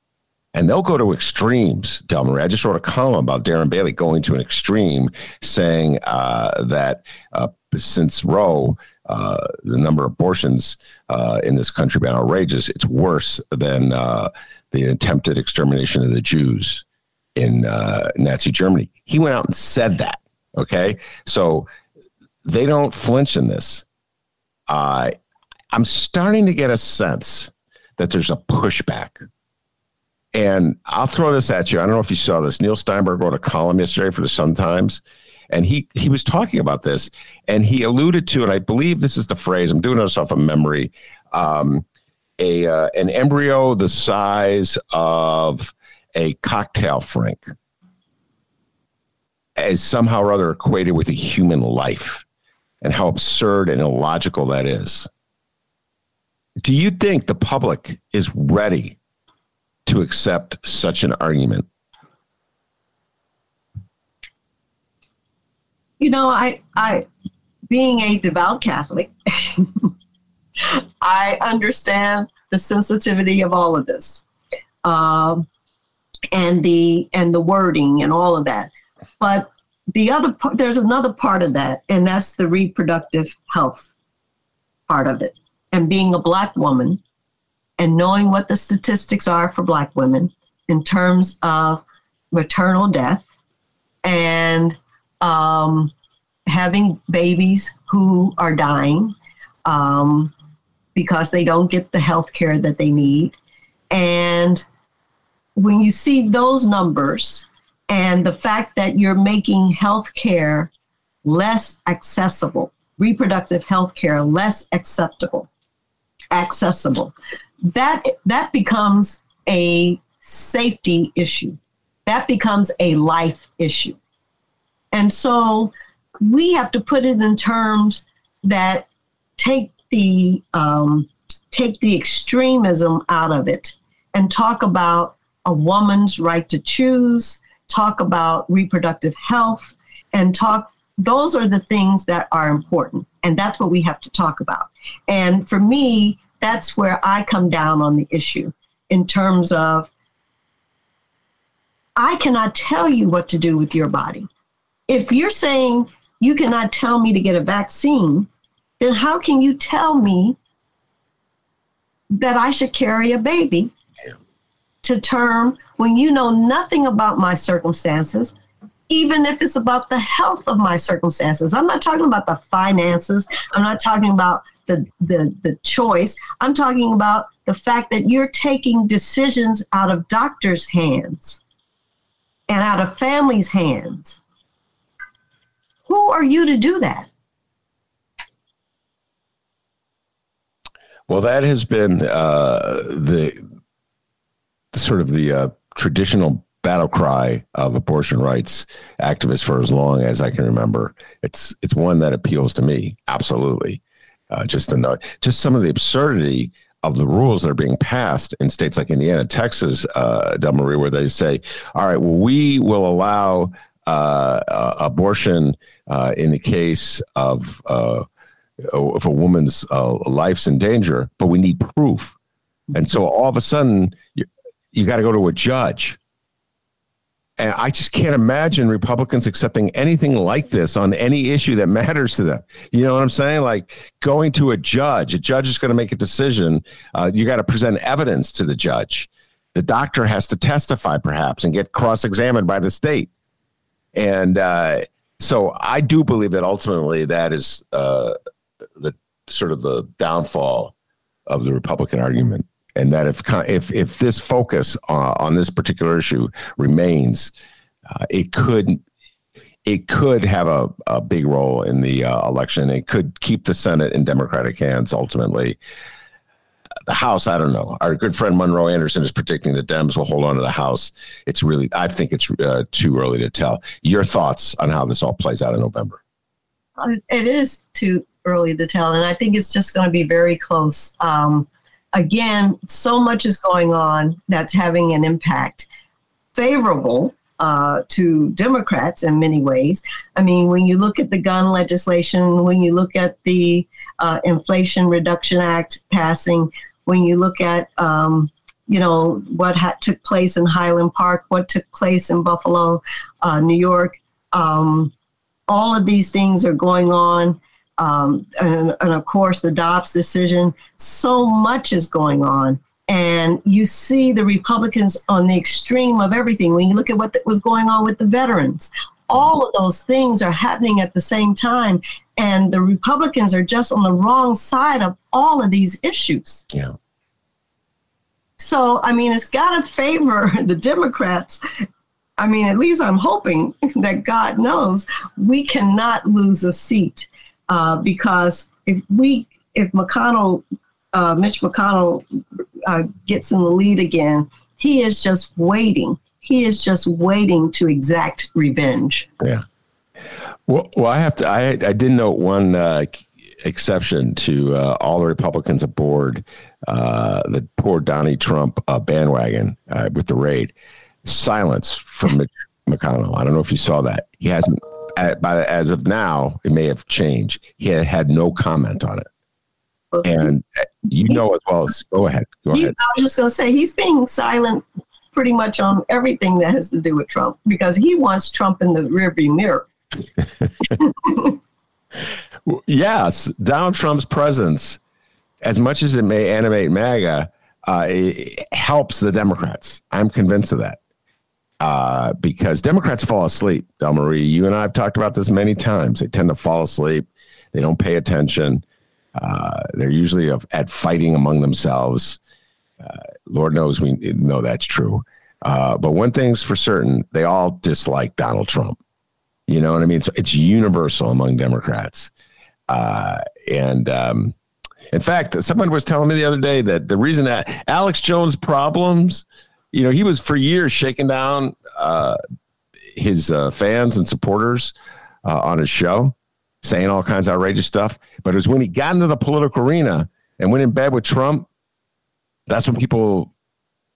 and they'll go to extremes Delmarie i just wrote a column about darren bailey going to an extreme saying uh, that uh, since roe uh, the number of abortions uh, in this country been outrageous it's worse than uh, the attempted extermination of the jews in uh, Nazi Germany. He went out and said that. Okay, so they don't flinch in this. I'm starting to get a sense that there's a pushback. And I'll throw this at you. I don't know if you saw this. Neil Steinberg wrote a column yesterday for the Sun Times, and he he was talking about this, and he alluded to, and I believe this is the phrase. I'm doing this off of memory. Um, a uh, an embryo the size of a cocktail frank is somehow or other equated with a human life and how absurd and illogical that is. Do you think the public is ready to accept such an argument? You know, I, I, being a devout Catholic, I understand the sensitivity of all of this. Um, and the and the wording and all of that. But the other part, there's another part of that, and that's the reproductive health part of it. And being a black woman and knowing what the statistics are for black women in terms of maternal death and um, having babies who are dying um, because they don't get the health care that they need. And when you see those numbers and the fact that you're making health care less accessible, reproductive health care less acceptable, accessible, that that becomes a safety issue. That becomes a life issue. And so we have to put it in terms that take the um, take the extremism out of it and talk about a woman's right to choose, talk about reproductive health, and talk. Those are the things that are important. And that's what we have to talk about. And for me, that's where I come down on the issue in terms of I cannot tell you what to do with your body. If you're saying you cannot tell me to get a vaccine, then how can you tell me that I should carry a baby to term when you know nothing about my circumstances, even if it's about the health of my circumstances. I'm not talking about the finances, I'm not talking about the, the, the choice. I'm talking about the fact that you're taking decisions out of doctors' hands and out of families' hands. Who are you to do that? Well, that has been uh, the sort of the uh, traditional battle cry of abortion rights activists for as long as I can remember. It's it's one that appeals to me absolutely. Uh, just know, just some of the absurdity of the rules that are being passed in states like Indiana, Texas, uh, Delmarie, where they say, "All right, well, we will allow uh, uh abortion uh, in the case of." Uh, if a woman's uh, life's in danger, but we need proof. And so all of a sudden, you, you got to go to a judge. And I just can't imagine Republicans accepting anything like this on any issue that matters to them. You know what I'm saying? Like going to a judge, a judge is going to make a decision. Uh, you got to present evidence to the judge. The doctor has to testify, perhaps, and get cross examined by the state. And uh, so I do believe that ultimately that is uh, the sort of the downfall of the Republican argument, and that if if if this focus uh, on this particular issue remains, uh, it could it could have a, a big role in the uh, election. It could keep the Senate in Democratic hands ultimately. The House, I don't know. Our good friend Monroe Anderson is predicting the Dems will hold on to the House. It's really, I think it's uh, too early to tell. Your thoughts on how this all plays out in November? Uh, it is too early to tell. And I think it's just going to be very close. Um, again, so much is going on that's having an impact favorable uh, to Democrats in many ways. I mean, when you look at the gun legislation, when you look at the uh, Inflation Reduction Act passing, when you look at um, you know what ha- took place in Highland Park, what took place in Buffalo, uh, New York. Um, all of these things are going on um, and, and of course the Dobbs decision. So much is going on. And you see the Republicans on the extreme of everything. When you look at what was going on with the veterans, all of those things are happening at the same time. And the Republicans are just on the wrong side of all of these issues. Yeah. So, I mean, it's got to favor the Democrats. I mean, at least I'm hoping that God knows we cannot lose a seat uh, because if we if McConnell, uh, Mitch McConnell, uh, gets in the lead again, he is just waiting. He is just waiting to exact revenge. Yeah. Well, well, I have to. I I did note one uh, exception to uh, all the Republicans aboard uh, the poor Donnie Trump uh, bandwagon uh, with the raid. Silence from Mitch McConnell. I don't know if you saw that. He hasn't at, by, as of now, it may have changed. He had, had no comment on it. and you know as well as go ahead. Go ahead. I was just going to say he's being silent pretty much on everything that has to do with Trump because he wants Trump in the rearview mirror. yes, Donald Trump's presence, as much as it may animate MAGA, uh, helps the Democrats. I'm convinced of that uh, because Democrats fall asleep. Delmarie, you and I have talked about this many times. They tend to fall asleep. They don't pay attention. Uh, they're usually at fighting among themselves. Uh, Lord knows we know that's true. Uh, but one thing's for certain: they all dislike Donald Trump. You know what I mean? So it's universal among Democrats. Uh, and um, in fact, someone was telling me the other day that the reason that Alex Jones' problems you know, he was for years shaking down uh, his uh, fans and supporters uh, on his show, saying all kinds of outrageous stuff. But it was when he got into the political arena and went in bed with Trump. That's when people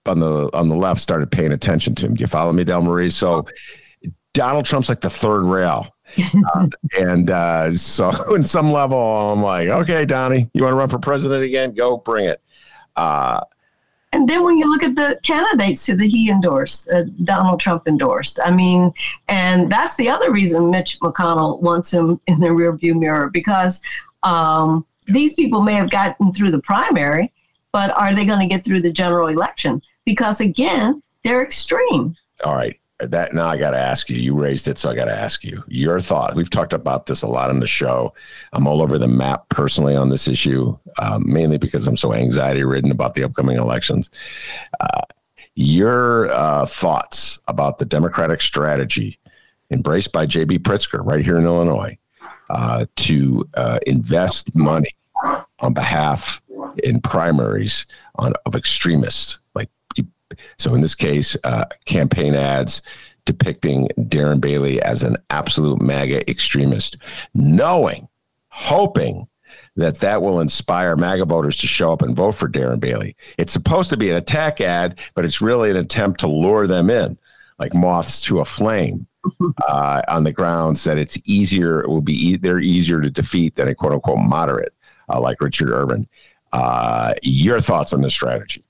on the on the left started paying attention to him. Do you follow me, Delmarie? So Donald Trump's like the third rail. uh, and uh, so, in some level, I'm like, okay, Donnie, you want to run for president again? Go bring it. Uh, and then when you look at the candidates that he endorsed, uh, Donald Trump endorsed, I mean, and that's the other reason Mitch McConnell wants him in the rearview mirror because um, these people may have gotten through the primary, but are they going to get through the general election? Because again, they're extreme. All right. That now I got to ask you. You raised it, so I got to ask you your thought. We've talked about this a lot on the show. I'm all over the map personally on this issue, um, mainly because I'm so anxiety ridden about the upcoming elections. Uh, your uh, thoughts about the Democratic strategy embraced by J.B. Pritzker right here in Illinois uh, to uh, invest money on behalf in primaries on, of extremists so in this case, uh, campaign ads depicting Darren Bailey as an absolute MAGA extremist, knowing, hoping that that will inspire MAGA voters to show up and vote for Darren Bailey. It's supposed to be an attack ad, but it's really an attempt to lure them in, like moths to a flame. Uh, on the grounds that it's easier, it will be e- they're easier to defeat than a quote unquote moderate uh, like Richard Irvin. Uh, your thoughts on this strategy?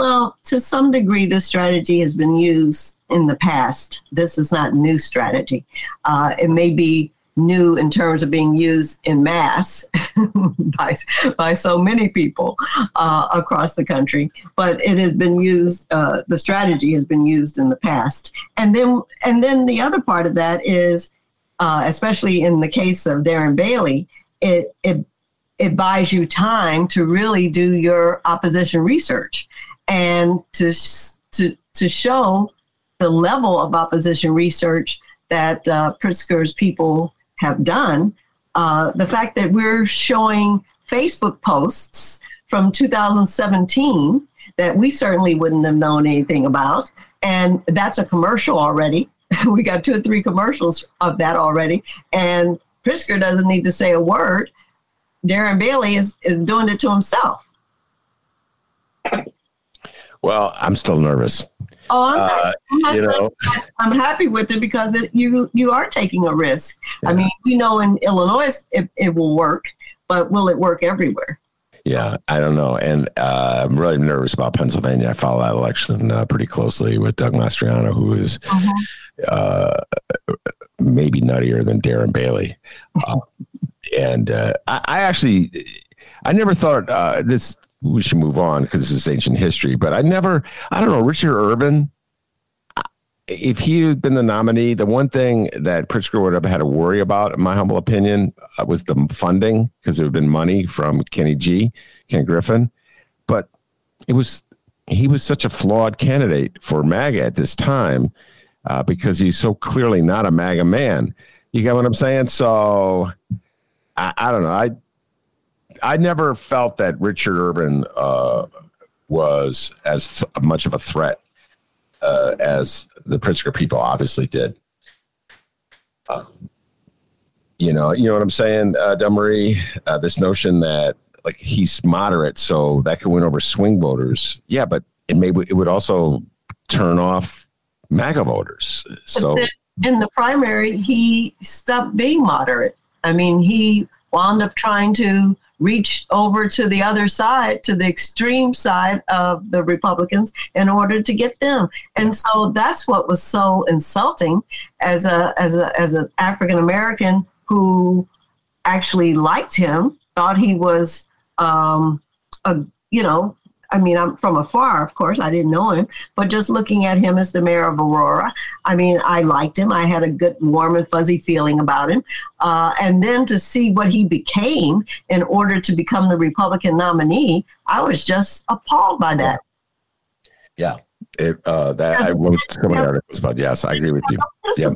Well, to some degree, this strategy has been used in the past. This is not new strategy. Uh, it may be new in terms of being used in mass by, by so many people uh, across the country, but it has been used. Uh, the strategy has been used in the past, and then and then the other part of that is, uh, especially in the case of Darren Bailey, it it it buys you time to really do your opposition research and to to to show the level of opposition research that uh, Pritzker's people have done. Uh, the fact that we're showing Facebook posts from 2017 that we certainly wouldn't have known anything about, and that's a commercial already. we got two or three commercials of that already, and Pritzker doesn't need to say a word. Darren Bailey is, is doing it to himself. Well, I'm still nervous. Oh, I'm, uh, I'm, you know. I'm happy with it because it, you you are taking a risk. Yeah. I mean, we know in Illinois it, it will work, but will it work everywhere? Yeah, I don't know, and uh, I'm really nervous about Pennsylvania. I follow that election uh, pretty closely with Doug Mastriano, who is, uh-huh. maybe nuttier than Darren Bailey, uh, and uh, I, I, actually, I never thought uh, this we should move on because this is ancient history. But I never, I don't know, Richard Irvin. If he had been the nominee, the one thing that Pritzker would have had to worry about, in my humble opinion, uh, was the funding because there had been money from Kenny G, Ken Griffin. But it was he was such a flawed candidate for MAGA at this time uh, because he's so clearly not a MAGA man. You get what I'm saying? So I, I don't know. I I never felt that Richard Irvin uh, was as th- much of a threat uh, as the Pritzker people obviously did. Uh, you know, you know what I'm saying, uh? Uh, this notion that like he's moderate, so that could win over swing voters. Yeah, but it may it would also turn off MAGA voters. So in the primary, he stopped being moderate. I mean, he wound up trying to reach over to the other side, to the extreme side of the Republicans in order to get them. And so that's what was so insulting as a as a as an African American who actually liked him, thought he was um, a you know I mean, I'm from afar, of course, I didn't know him, but just looking at him as the mayor of Aurora, I mean, I liked him. I had a good, warm, and fuzzy feeling about him. Uh, and then to see what he became in order to become the Republican nominee, I was just appalled by that. Yeah. It, uh, that I wrote so many articles about. Yes, I agree with you. No yeah.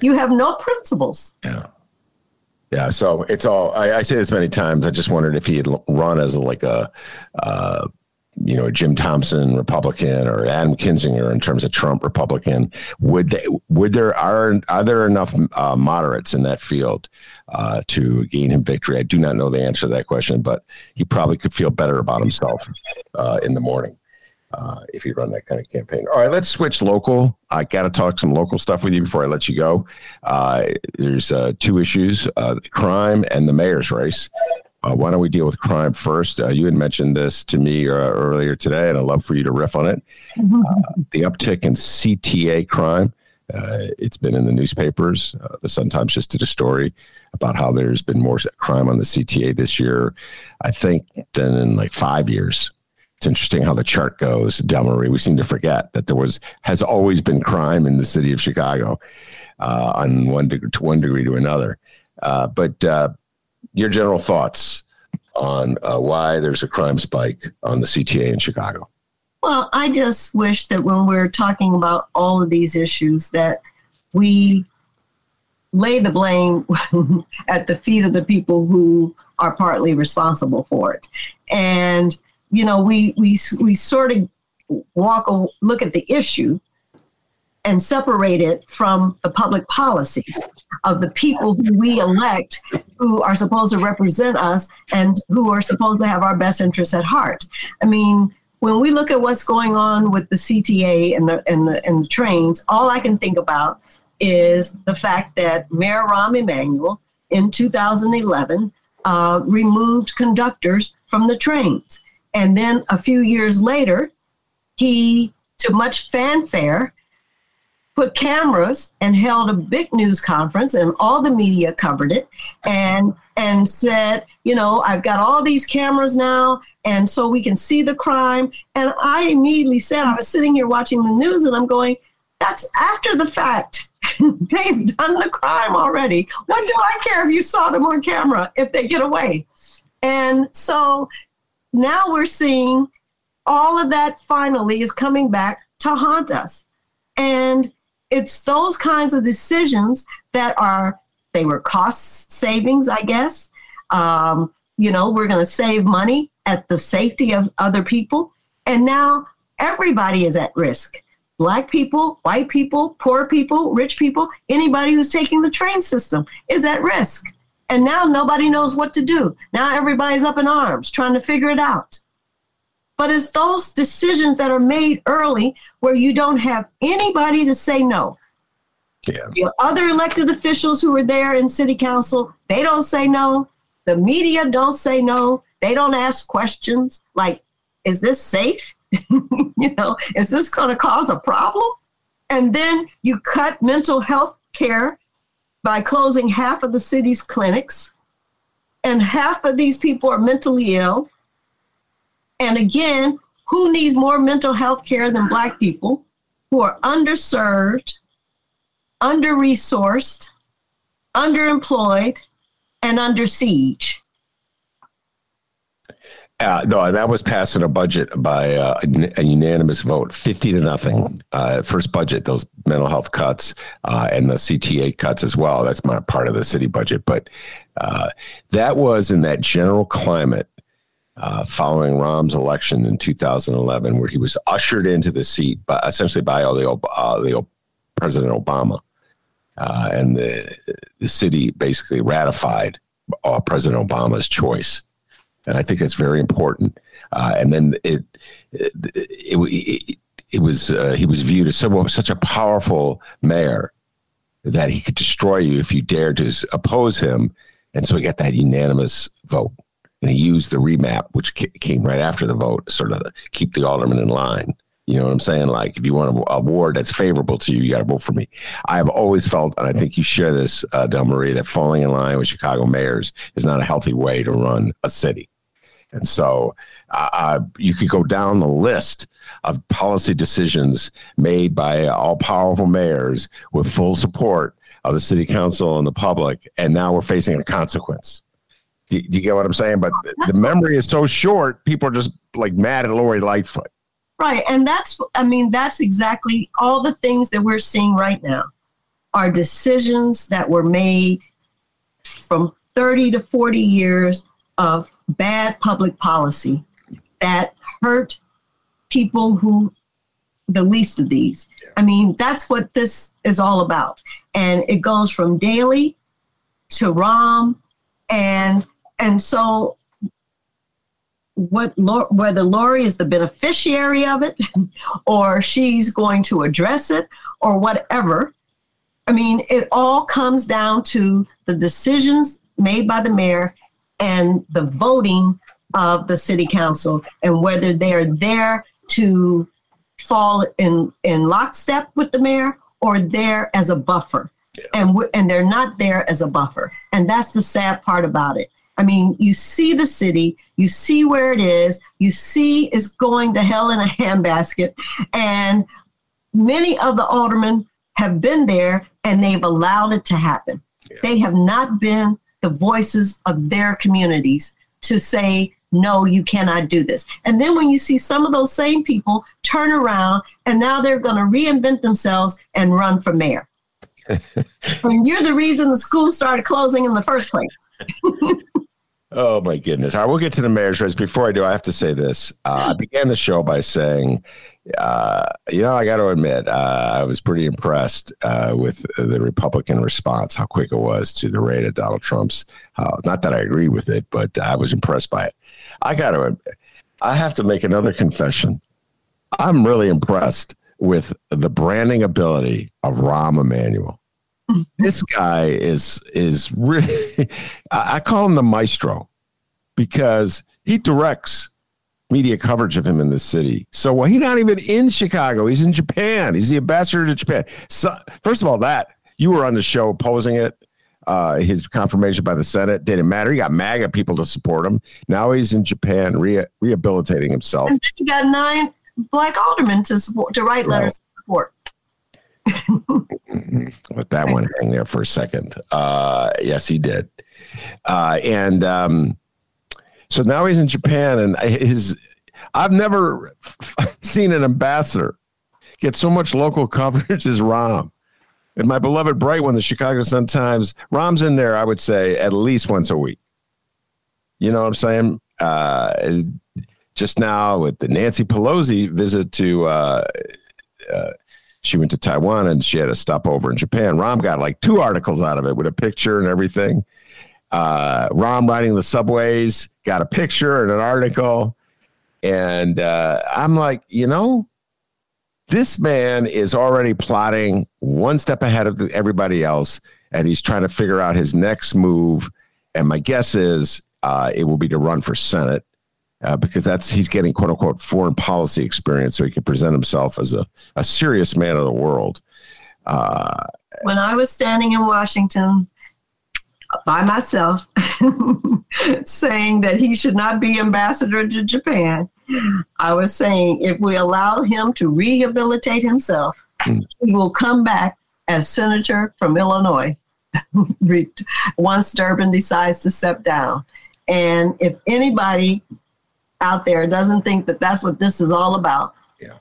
You have no principles. Yeah. Yeah, so it's all. I, I, say this many times. I just wondered if he had run as a, like a uh, you know, Jim Thompson Republican or Adam Kinzinger in terms of Trump Republican, would they, would there are are there enough uh, moderates in that field uh, to gain him victory? I do not know the answer to that question, but he probably could feel better about himself uh, in the morning. Uh, if you run that kind of campaign. All right, let's switch local. I got to talk some local stuff with you before I let you go. Uh, there's uh, two issues: crime and the mayor's race. Uh, why don't we deal with crime first? Uh, you had mentioned this to me uh, earlier today, and I'd love for you to riff on it. Mm-hmm. Uh, the uptick in CTA crime. Uh, it's been in the newspapers. Uh, the Sun Times just did a story about how there's been more crime on the CTA this year, I think, than in like five years. It's interesting how the chart goes, Delmarie. We seem to forget that there was has always been crime in the city of Chicago, uh, on one degree to one degree to another. Uh, but uh, your general thoughts on uh, why there's a crime spike on the CTA in Chicago? Well, I just wish that when we're talking about all of these issues, that we lay the blame at the feet of the people who are partly responsible for it. And you know, we we we sort of walk look at the issue and separate it from the public policies of the people who we elect who are supposed to represent us and who are supposed to have our best interests at heart. I mean, when we look at what's going on with the CTA and the and the and the trains, all I can think about is the fact that Mayor Rahm Emanuel in 2011 uh, removed conductors from the trains. And then a few years later, he, to much fanfare, put cameras and held a big news conference and all the media covered it and and said you know i've got all these cameras now and so we can see the crime. And i immediately said i was sitting here watching the news and i'm going that's after the fact. They've done the crime already. What do i care if you saw them on camera if they get away? And so now we're seeing all of that finally is coming back to haunt us. And it's those kinds of decisions that are they were cost savings, I guess. Um, you know, we're going to save money at the safety of other people, and now everybody is at risk. Black people, white people, poor people, rich people, anybody who's taking the train system is at risk. And now nobody knows what to do. Now everybody's up in arms trying to figure it out. But it's those decisions that are made early where you don't have anybody to say no. Yeah. The other elected officials who are there in city council, they don't say no. The media don't say no. They don't ask questions like, is this safe? you know, is this going to cause a problem? And then you cut mental health care by closing half of the city's clinics, and half of these people are mentally ill. And again, who needs more mental health care than Black people who are underserved, under resourced, underemployed, and under siege? Uh, no, that was passed in a budget by uh, a, unanimous vote, 50 to nothing. Uh, first budget, those mental health cuts uh, and the CTA cuts as well. That's not part of the city budget, but uh, that was in that general climate uh, following Rahm's election in 2011, where he was ushered into the seat, by, essentially by the, uh, the President Obama, uh, and the the city basically ratified uh, President Obama's choice, and I think that's very important. Uh, and then it it, it, it, it was uh, he was viewed as someone, such a powerful mayor that he could destroy you if you dared to oppose him, and so he got that unanimous vote and he used the remap, which came right after the vote, sort of keep the alderman in line. You know what I'm saying? Like, if you want a ward that's favorable to you, you got to vote for me. I have always felt, and I think you share this, uh, Delmarie, that falling in line with Chicago mayors is not a healthy way to run a city. And so uh, you could go down the list of policy decisions made by all powerful mayors with full support of the city council and the public. And now we're facing a consequence. Do, do you get what I'm saying? But that's the memory is so short, people are just like mad at Lori Lightfoot. Right. And that's, I mean, that's exactly all the things that we're seeing right now are decisions that were made from 30 to 40 years of bad public policy that hurt people who the least of these. I mean, that's what this is all about. And it goes from Daley to Rahm and and so what whether Lori is the beneficiary of it or she's going to address it or whatever. I mean, it all comes down to the decisions made by the mayor and the voting of the city council and whether they're there to fall in, in lockstep with the mayor or there as a buffer. Yeah. And, and they're not there as a buffer. And that's the sad part about it. I mean, you see the city, you see where it is, you see it's going to hell in a handbasket. And many of the aldermen have been there and they've allowed it to happen. Yeah. They have not been the voices of their communities to say, no, you cannot do this. And then when you see some of those same people turn around and now they're going to reinvent themselves and run for mayor. and you're the reason the school started closing in the first place. oh my goodness! All right, we'll get to the marriage race. Before I do, I have to say this. Uh, I began the show by saying, uh, you know, I got to admit, uh, I was pretty impressed uh, with the Republican response, how quick it was to the raid of Donald Trump's. not that I agree with it, but I was impressed by it. I got to, I have to make another confession. I'm really impressed with the branding ability of Rahm Emanuel. This guy is is really I call him the maestro because he directs media coverage of him in the city. So well, he's not even in Chicago. He's in Japan. He's the ambassador to Japan. So first of all, that you were on the show opposing it. Uh, his confirmation by the Senate didn't matter. He got MAGA people to support him. Now he's in Japan re- rehabilitating himself. And then he got nine black aldermen to support to write letters of support. Let that one hang there for a second. Uh, yes, he did. Uh, and um, so now he's in Japan, and his I've never seen an ambassador get so much local coverage as Rahm. And my beloved bright one, the Chicago Sun Times, Rahm's in there, I would say, at least once a week. You know what I'm saying? Uh, just now with the Nancy Pelosi visit to, uh, uh, she went to Taiwan and she had a stopover in Japan. Rahm got like two articles out of it with a picture and everything. Uh, Rahm riding the subways got a picture and an article. And uh, I'm like, you know, this man is already plotting one step ahead of everybody else, and he's trying to figure out his next move. And my guess is uh, it will be to run for Senate uh, because that's he's getting quote unquote foreign policy experience, so he can present himself as a, a serious man of the world. Uh, when I was standing in Washington by myself, saying that he should not be ambassador to Japan, I was saying if we allow him to rehabilitate himself, mm. he will come back as senator from Illinois once Durbin decides to step down. And if anybody out there doesn't think that that's what this is all about, yeah.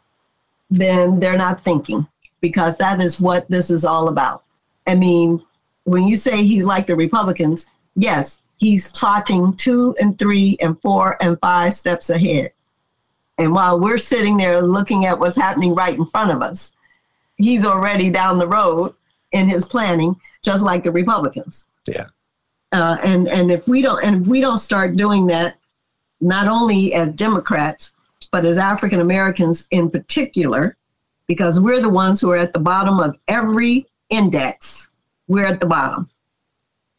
then they're not thinking because that is what this is all about. I mean, when you say he's like the Republicans, yes, he's plotting two and three and four and five steps ahead. And while we're sitting there looking at what's happening right in front of us, he's already down the road in his planning, just like the Republicans. Yeah. Uh, and and if we don't and if we don't start doing that, not only as Democrats, but as African Americans in particular, because we're the ones who are at the bottom of every index. We're at the bottom.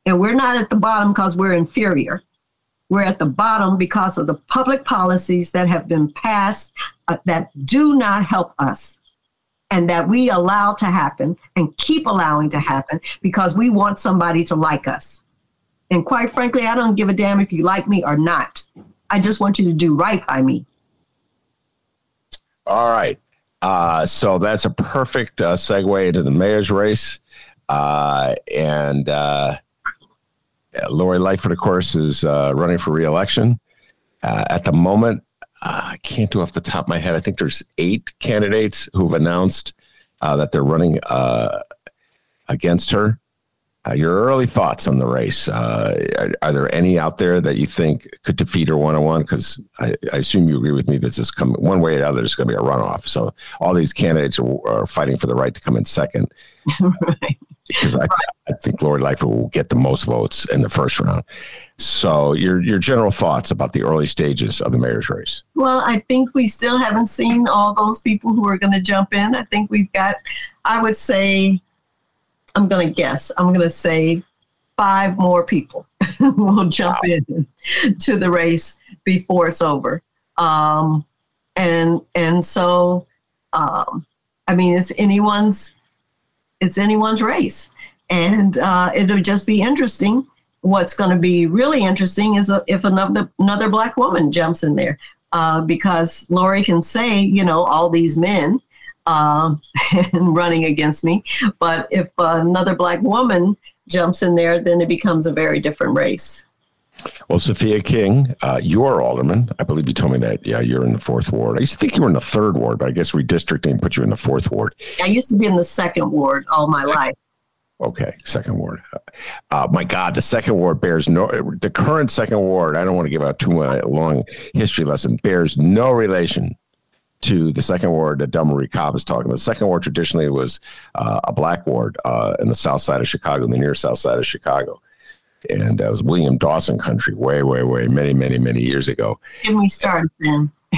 And we're not at the bottom because we're inferior. We're at the bottom because of the public policies that have been passed uh, that do not help us and that we allow to happen and keep allowing to happen because we want somebody to like us. And quite frankly, I don't give a damn if you like me or not. I just want you to do right by me. All right. Uh, so that's a perfect uh, segue into the mayor's race. Uh, and uh, Lori Lightfoot, of course, is uh, running for reelection. Uh, at the moment, I can't do off the top of my head. I think there's eight candidates who've announced that they're running against her. Uh, your early thoughts on the race? Uh, are, are, there any out there that you think could defeat her one on one? Because I, I, assume you agree with me that this is coming one way or the other. There's going to be a runoff. So all these candidates are, are fighting for the right to come in second. right. Because I, I think Lori Lightfoot will get the most votes in the first round. So your your general thoughts about the early stages of the mayor's race? Well, I think we still haven't seen all those people who are going to jump in. I think we've got, I would say, I'm going to guess. I'm going to say five more people will jump wow. in to the race before it's over. Um, and and so, um, I mean, it's anyone's it's anyone's race, and uh, it'll just be interesting what's going to be really interesting is if another another black woman jumps in there, uh, because Lori can say, you know, all these men uh, running against me, but if another black woman jumps in there, then it becomes a very different race. Well, Sophia King, uh, you're alderman. I believe you told me that. Yeah, you're in the fourth ward. I used to think you were in the third ward, but I guess redistricting put you in the fourth ward. I used to be in the second ward all my second. life. Okay, second ward. Uh, my God, the second ward bears no. The current second ward. I don't want to give out too much long history lesson. Bears no relation to the second ward that Delmarie Cobb is talking about. The second ward traditionally was uh, a black ward uh, in the south side of Chicago, in the near south side of Chicago. And it was William Dawson country way, way, way, many, many, many years ago. Give me start then.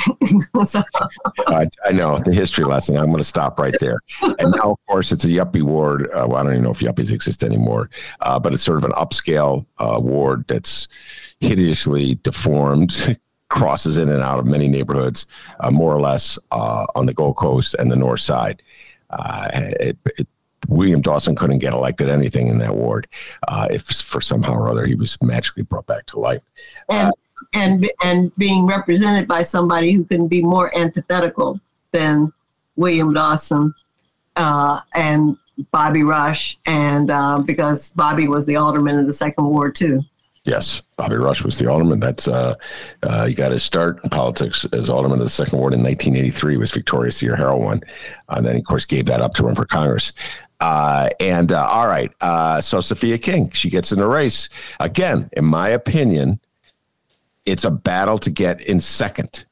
I, I, know the history lesson. I'm going to stop right there. And now, of course, it's a yuppie ward. Uh, well, I don't even know if yuppies exist anymore, uh, but it's sort of an upscale uh, ward that's hideously deformed, crosses in and out of many neighborhoods, uh, more or less uh, on the Gold Coast and the North Side. Uh, it, it, William Dawson couldn't get elected anything in that ward if, for somehow or other, he was magically brought back to life. And- and and being represented by somebody who can be more antithetical than William Dawson uh, and Bobby Rush, and uh, because Bobby was the alderman in the second ward too. Yes, Bobby Rush was the alderman. That's uh, uh, he got his start in politics as alderman of the second ward in 1983. Was Victoria C. Harrell one, and then of course gave that up to run for Congress. Uh, and uh, all right, uh, so Sophia King, she gets in the race again. In my opinion, it's a battle to get in second.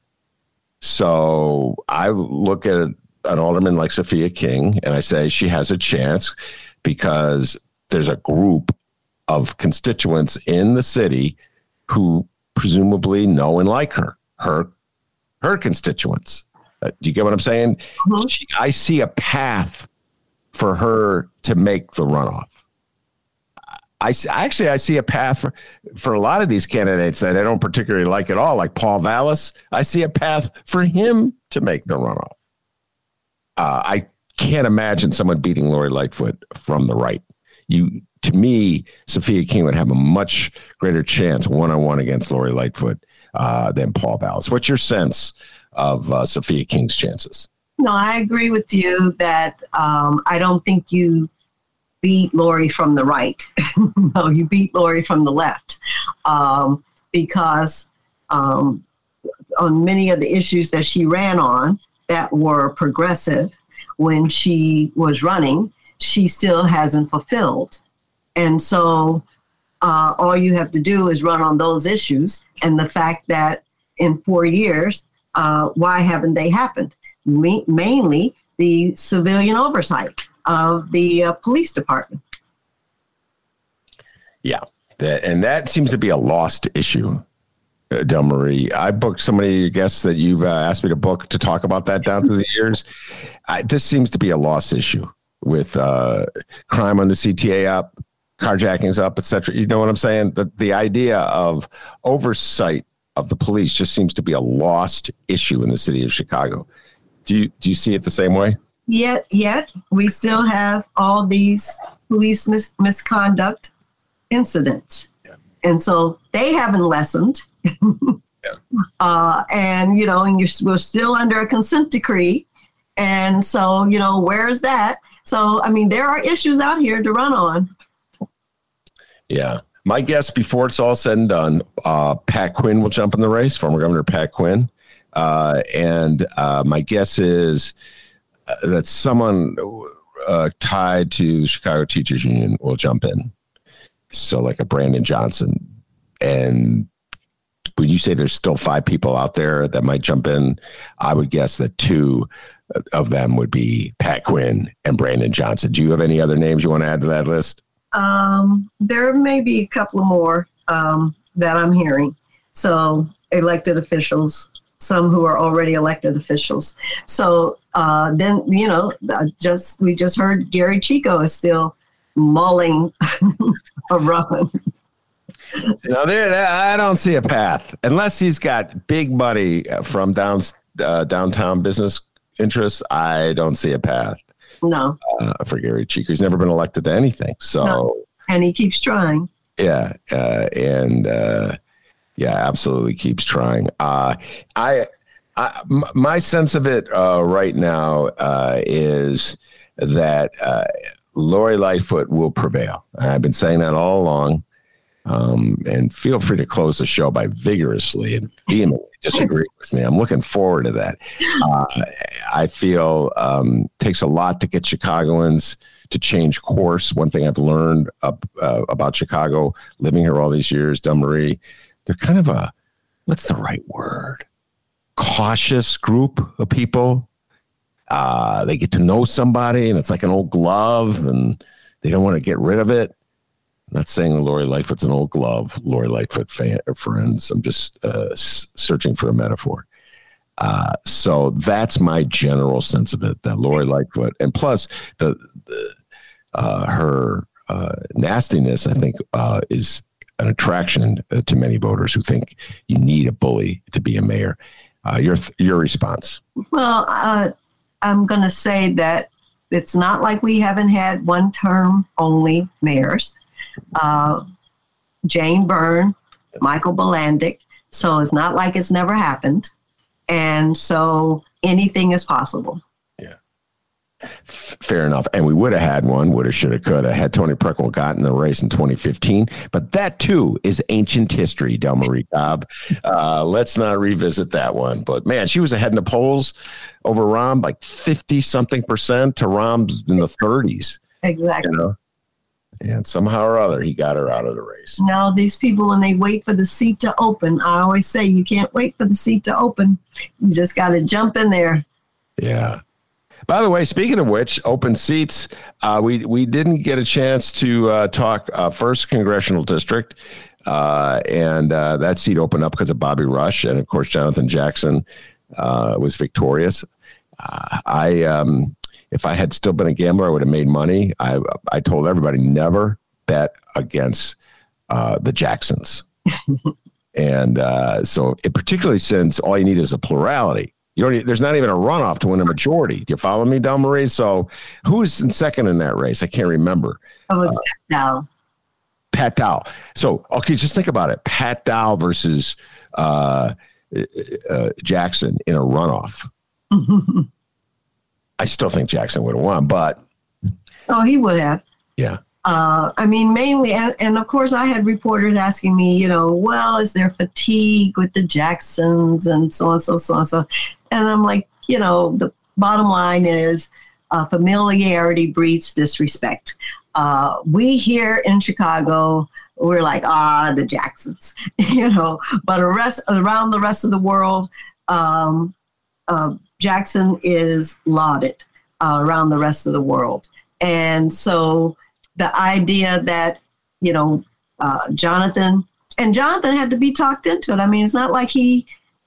So I look at an alderman like Sophia King and I say she has a chance because there's a group of constituents in the city who presumably know and like her, her, her constituents. Uh, do you get what I'm saying? Mm-hmm. She, I see a path for her to make the runoff. I actually I see a path for, for a lot of these candidates that I don't particularly like at all, like Paul Vallas. I see a path for him to make the runoff. Uh, I can't imagine someone beating Lori Lightfoot from the right. You, to me, Sophia King would have a much greater chance one on one against Lori Lightfoot uh, than Paul Vallas. What's your sense of uh, Sophia King's chances? No, I agree with you that um, I don't think you beat Lori from the right. no, you beat Lori from the left um, because um, on many of the issues that she ran on that were progressive when she was running, she still hasn't fulfilled. And so uh, all you have to do is run on those issues. And the fact that in four years, uh, why haven't they happened? Ma- mainly the civilian oversight of the uh, police department. Yeah, that, and that seems to be a lost issue. Uh, Delmarie, I booked so many guests that you've uh, asked me to book to talk about that down through the years. I, this seems to be a lost issue with uh, crime on the CTA up, carjackings up, etc. You know what I'm saying? The the idea of oversight of the police just seems to be a lost issue in the city of Chicago. Do you do you see it the same way? yet yet we still have all these police mis- misconduct incidents yeah. and so they haven't lessened yeah. uh, and you know and you're we're still under a consent decree and so you know where's that so i mean there are issues out here to run on yeah my guess before it's all said and done uh, pat quinn will jump in the race former governor pat quinn uh, and uh, my guess is that someone uh, tied to the Chicago Teachers Union will jump in. So, like a Brandon Johnson. And would you say there's still five people out there that might jump in? I would guess that two of them would be Pat Quinn and Brandon Johnson. Do you have any other names you want to add to that list? Um, there may be a couple more um, that I'm hearing. So, elected officials, some who are already elected officials. So uh, then, you know, just we just heard Gery Chico is still mulling a run. There, I don't see a path unless he's got big money from down uh, downtown business interests. I don't see a path. No, uh, for Gery Chico, he's never been elected to anything. So, no. and he keeps trying. Yeah, uh, and uh, yeah, absolutely keeps trying. Uh, I, I, m- my sense of it uh, right now uh, is that uh, Lori Lightfoot will prevail. I've been saying that all along. Um, and feel free to close the show by vigorously and vehemently disagreeing with me. I'm looking forward to that. Uh, I feel um, takes a lot to get Chicagoans to change course. One thing I've learned up, uh, about Chicago, living here all these years, Marie, they're kind of a what's the right word? Cautious group of people. Uh, they get to know somebody, and it's like an old glove, and they don't want to get rid of it. I'm not saying Lori Lightfoot's an old glove, Lori Lightfoot fan, friends. I'm just uh, searching for a metaphor. Uh, so that's my general sense of it. That Lori Lightfoot, and plus the, the uh, her uh, nastiness, I think, uh, is an attraction uh, to many voters who think you need a bully to be a mayor. your your response? Well, I'm going to say that it's not like we haven't had one term only mayors. Uh, Jane Byrne, Michael Bilandic. So it's not like it's never happened. And so anything is possible. Yeah. Fair enough. And we would have had one, would have, should have, could have, had Toni Preckwinkle gotten the race in 2015. But that too is ancient history, Delmarie Cobb. Uh, let's not revisit that one. But man, she was ahead in the polls over Rahm, like 50 something percent to Rahm's in the 30s. Exactly. You know? And somehow or other, he got her out of the race. Now, these people, when they wait for the seat to open, I always say you can't wait for the seat to open. You just got to jump in there. Yeah. By the way, speaking of which, open seats, uh, we we didn't get a chance to uh, talk uh, first congressional district, uh, and uh, that seat opened up because of Bobby Rush, and of course Jonathan Jackson uh, was victorious. I um, if I had still been a gambler, I would have made money. I I told everybody never bet against uh, the Jacksons, and uh, so it, particularly since all you need is a plurality. You don't. Need, there's not even a runoff to win a majority. Do you follow me, Delmarie? So who's in second in that race? I can't remember. Oh, it's uh, Pat Dow. Pat Dow. So okay, just think about it. Pat Dow versus uh, uh, uh Jackson in a runoff. I still think Jackson would have won, but oh, he would have. Yeah. Uh, I mean, mainly, and, and of course, I had reporters asking me, you know, well, is there fatigue with the Jacksons and so on, so so on, so, and I'm like, you know, the bottom line is uh, familiarity breeds disrespect. Uh, we here in Chicago, we're like, ah, the Jacksons, you know, but rest, around the rest of the world, um, uh, Jackson is lauded uh, around the rest of the world. And so the idea that, you know, uh, Jonathan, and Jonathan had to be talked into it. I mean, it's not like he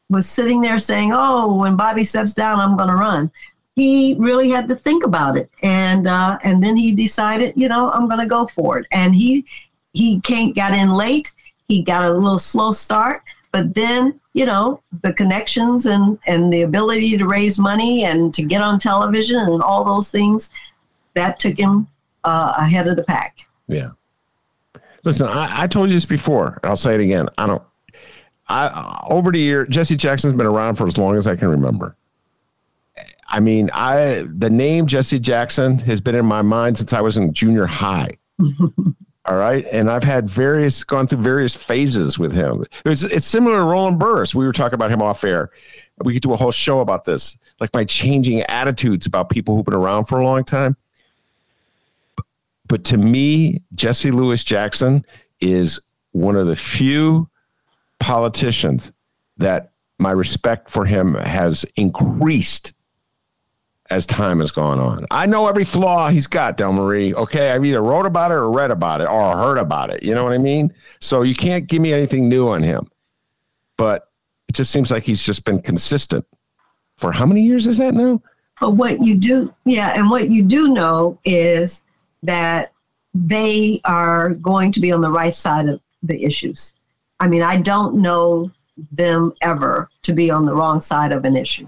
was sitting there saying, oh, when Bobby steps down, I'm going to run. He really had to think about it. And, uh, and then he decided, you know, I'm going to go for it. And he, he came, got in late. He got a little slow start, but then you know the connections and and the ability to raise money and to get on television and all those things that took him uh, ahead of the pack. Yeah. Listen I, I told you this before. I'll say it again. I don't i over the year jesse jackson's been around for as long as i can remember. I mean i the name jesse jackson has been in my mind since i was in junior high All right. And I've had various, gone through various phases with him. It's, it's similar to Roland Burris. We were talking about him off air. We could do a whole show about this, like my changing attitudes about people who've been around for a long time. But to me, Jesse Louis Jackson is one of the few politicians that my respect for him has increased as time has gone on. I know every flaw he's got, Delmarie. Okay. I've either wrote about it or read about it or heard about it. You know what I mean? So you can't give me anything new on him. But it just seems like he's just been consistent. For how many years is that now? But what you do, yeah, and what you do know is that they are going to be on the right side of the issues. I mean, I don't know them ever to be on the wrong side of an issue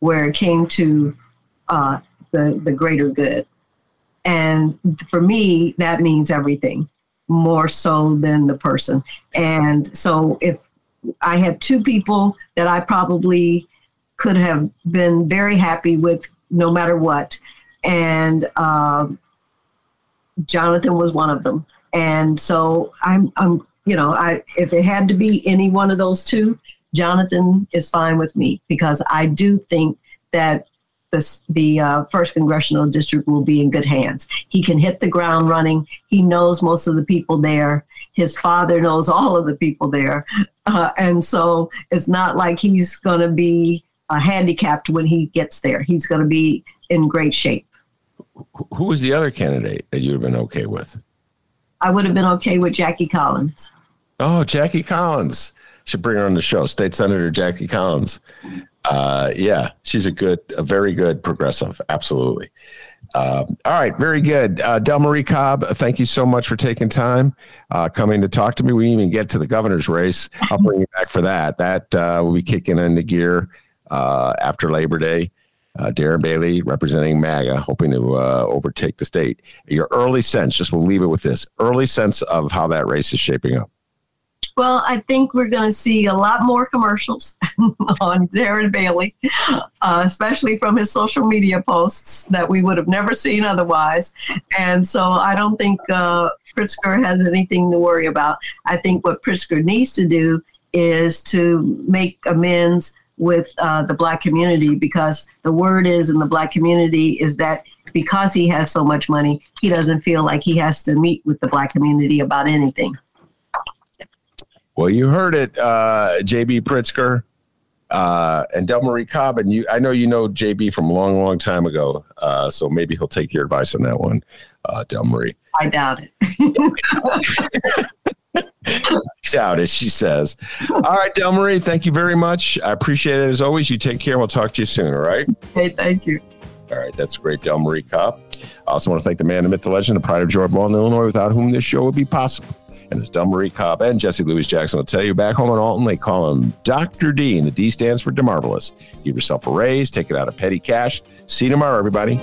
where it came to uh, the the greater good. And for me, that means everything. more so than the person. And so if I have two people that I probably could have been very happy with no matter what. And uh, Jonathan was one of them. And so I'm, I'm, you know, I if it had to be any one of those two, Jonathan is fine with me because I do think that the, the uh, first congressional district will be in good hands. He can hit the ground running. He knows most of the people there. His father knows all of the people there. Uh, and so it's not like he's going to be uh, handicapped when he gets there. He's going to be in great shape. Who was the other candidate that you'd have been okay with? I would have been okay with Jackie Collins. Oh, Jackie Collins. Should bring her on the show. State Senator Jackie Collins. Uh, yeah, she's a good, a very good progressive. Absolutely. Um, all right, very good. Uh, Delmarie Cobb, thank you so much for taking time uh, coming to talk to me. We even get to the governor's race. I'll bring you back for that. That uh, will be kicking into gear uh, after Labor Day. Uh, Darren Bailey representing MAGA, hoping to uh, overtake the state. Your early sense, just we'll leave it with this early sense of how that race is shaping up. Well, I think we're going to see a lot more commercials on Darren Bailey, uh, especially from his social media posts that we would have never seen otherwise. And so I don't think uh, Pritzker has anything to worry about. I think what Pritzker needs to do is to make amends with uh, the black community because the word is in the black community is that because he has so much money, he doesn't feel like he has to meet with the black community about anything. Well, you heard it, uh, JB Pritzker uh, and Delmarie Cobb. And you, I know you know JB from a long, long time ago. Uh, so maybe he'll take your advice on that one, uh, Delmarie. I doubt it. doubt it, she says. All right, Delmarie, thank you very much. I appreciate it as always. You take care. We'll talk to you soon. All right. Hey, thank you. All right, that's great, Delmarie Cobb. I also want to thank the man, the myth, the legend, the pride of George Ball in Illinois, without whom this show would be possible. And as Delmarie Cobb and Jesse Louis Jackson will tell you, back home in Alton, they call him Dr. D, and the D stands for DeMarvelous. Give yourself a raise, take it out of petty cash. See you tomorrow, everybody.